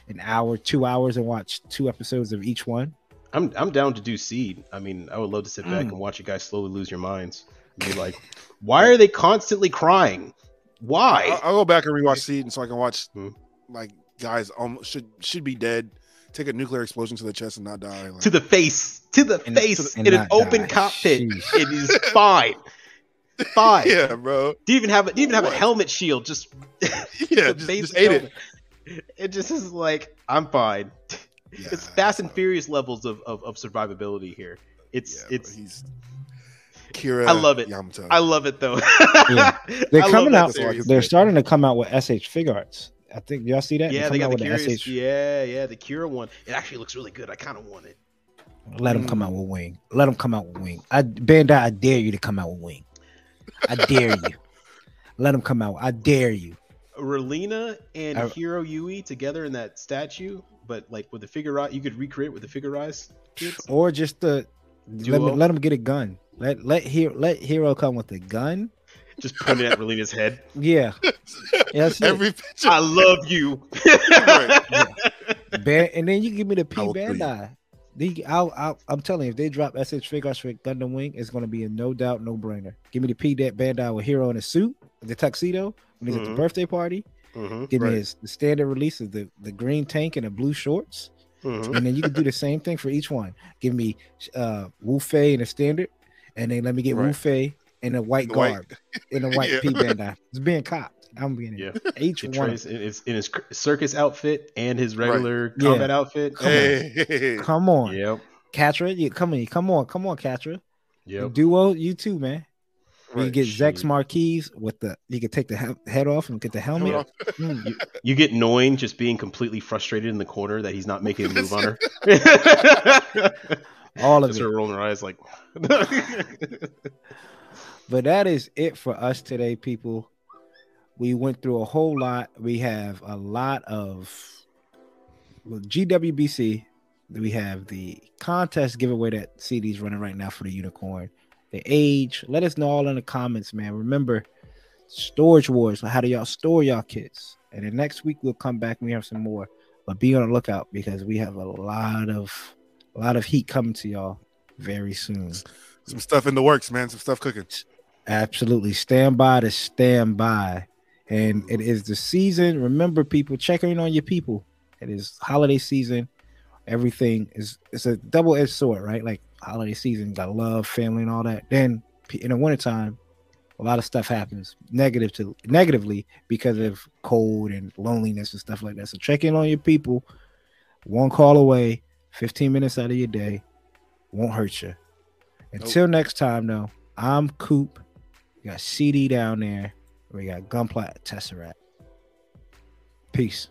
An hour, two hours, and watch two episodes of each one. I'm I'm down to do seed. I mean, I would love to sit back Mm. and watch you guys slowly lose your minds. And be like, why are they constantly crying? Why? I'll, I'll go back and rewatch Seed, and so I can watch Hmm. like guys almost should should be dead, take a nuclear explosion to the chest and not die. Like, to the face, to the And- face and in an not open die. cockpit. Sheesh. It is fine. Fine. yeah, bro. Didn't even have a, didn't even have a helmet shield. Just Yeah, just, just ate helmet. It just is like I'm fine. Yeah, it's Fast and Furious levels of, of, of survivability here. It's Yeah, it's he's Kira. I love it. Yamato. I love it though. Yeah. They're I coming out. series. They're starting to come out with SH Figuarts. I think y'all see that. Yeah, They're they got coming the out with Curious. SH. Yeah, yeah, the Kira one. It actually looks really good. I kind of want it. Let them come out with Wing. Let them come out with Wing. I Bandai, I dare you to come out with Wing. I dare you. Let them come out. I dare you. Relena and I- Heero Yuy together in that statue, but like with the figure you could recreate with the figurized kids. Or just the let, Duo. me, let them get a gun. Let let Heero let Heero come with a gun. Just put it at Relena's head. Yeah. Yeah, that's it. Every picture. I love you. Right. Ban- and then you give me the P will. Bandai. The, I'll, I'll, I'm telling you, if they drop SH Figures for Gundam Wing, it's going to be a no doubt, no brainer. Give me the P that Bandai with Heero in a suit, the tuxedo when he's at Mhm. the birthday party. Mhm, Give Right. me his the standard release of the, the green tank and the blue shorts. mhm. And then you can do the same thing for each one. Give me uh Wu Fei in a standard, and then let me get Wu Fei in a white The white- garb, in a white Yeah. P Bandai. It's being copped. I'm being Yeah. each It one. trays in his, in his circus outfit and his Right. regular Yeah. combat outfit. Come on. Hey, Come on, Yep. Quatre, you come on, come on, come on, Quatre. Yep. Duo, you too, man. You Right. get Zechs Shoot. Marquise with the you can take the he- head off and get the helmet. Mm. You get Noin just being completely frustrated in the corner that he's not making a move on her. All of Just it. her rolling her eyes like. But that is it for us today, people. We went through a whole lot. We have a lot of well, GWBC. We have the contest giveaway that CD's running right now for the unicorn. The age. Let us know all in the comments, man. Remember, storage wars. How do y'all store y'all kids? And then next week we'll come back and we have some more. But be on the lookout because we have a lot of a lot of heat coming to y'all very soon. Some stuff in the works, man. Some stuff cooking. Absolutely. Stand by to stand by. And it is the season. Remember, people, check in on your people. It is holiday season. Everything is it's a double-edged sword, right? Like holiday season, got love, family, and all that. Then in the wintertime, a lot of stuff happens negative to negatively because of cold and loneliness and stuff like that. So check in on your people. One call away, 15 minutes out of your day. Won't hurt you. Until next time, though, I'm Coop. We got CD down there. We got Gunpla Tesseract. Peace.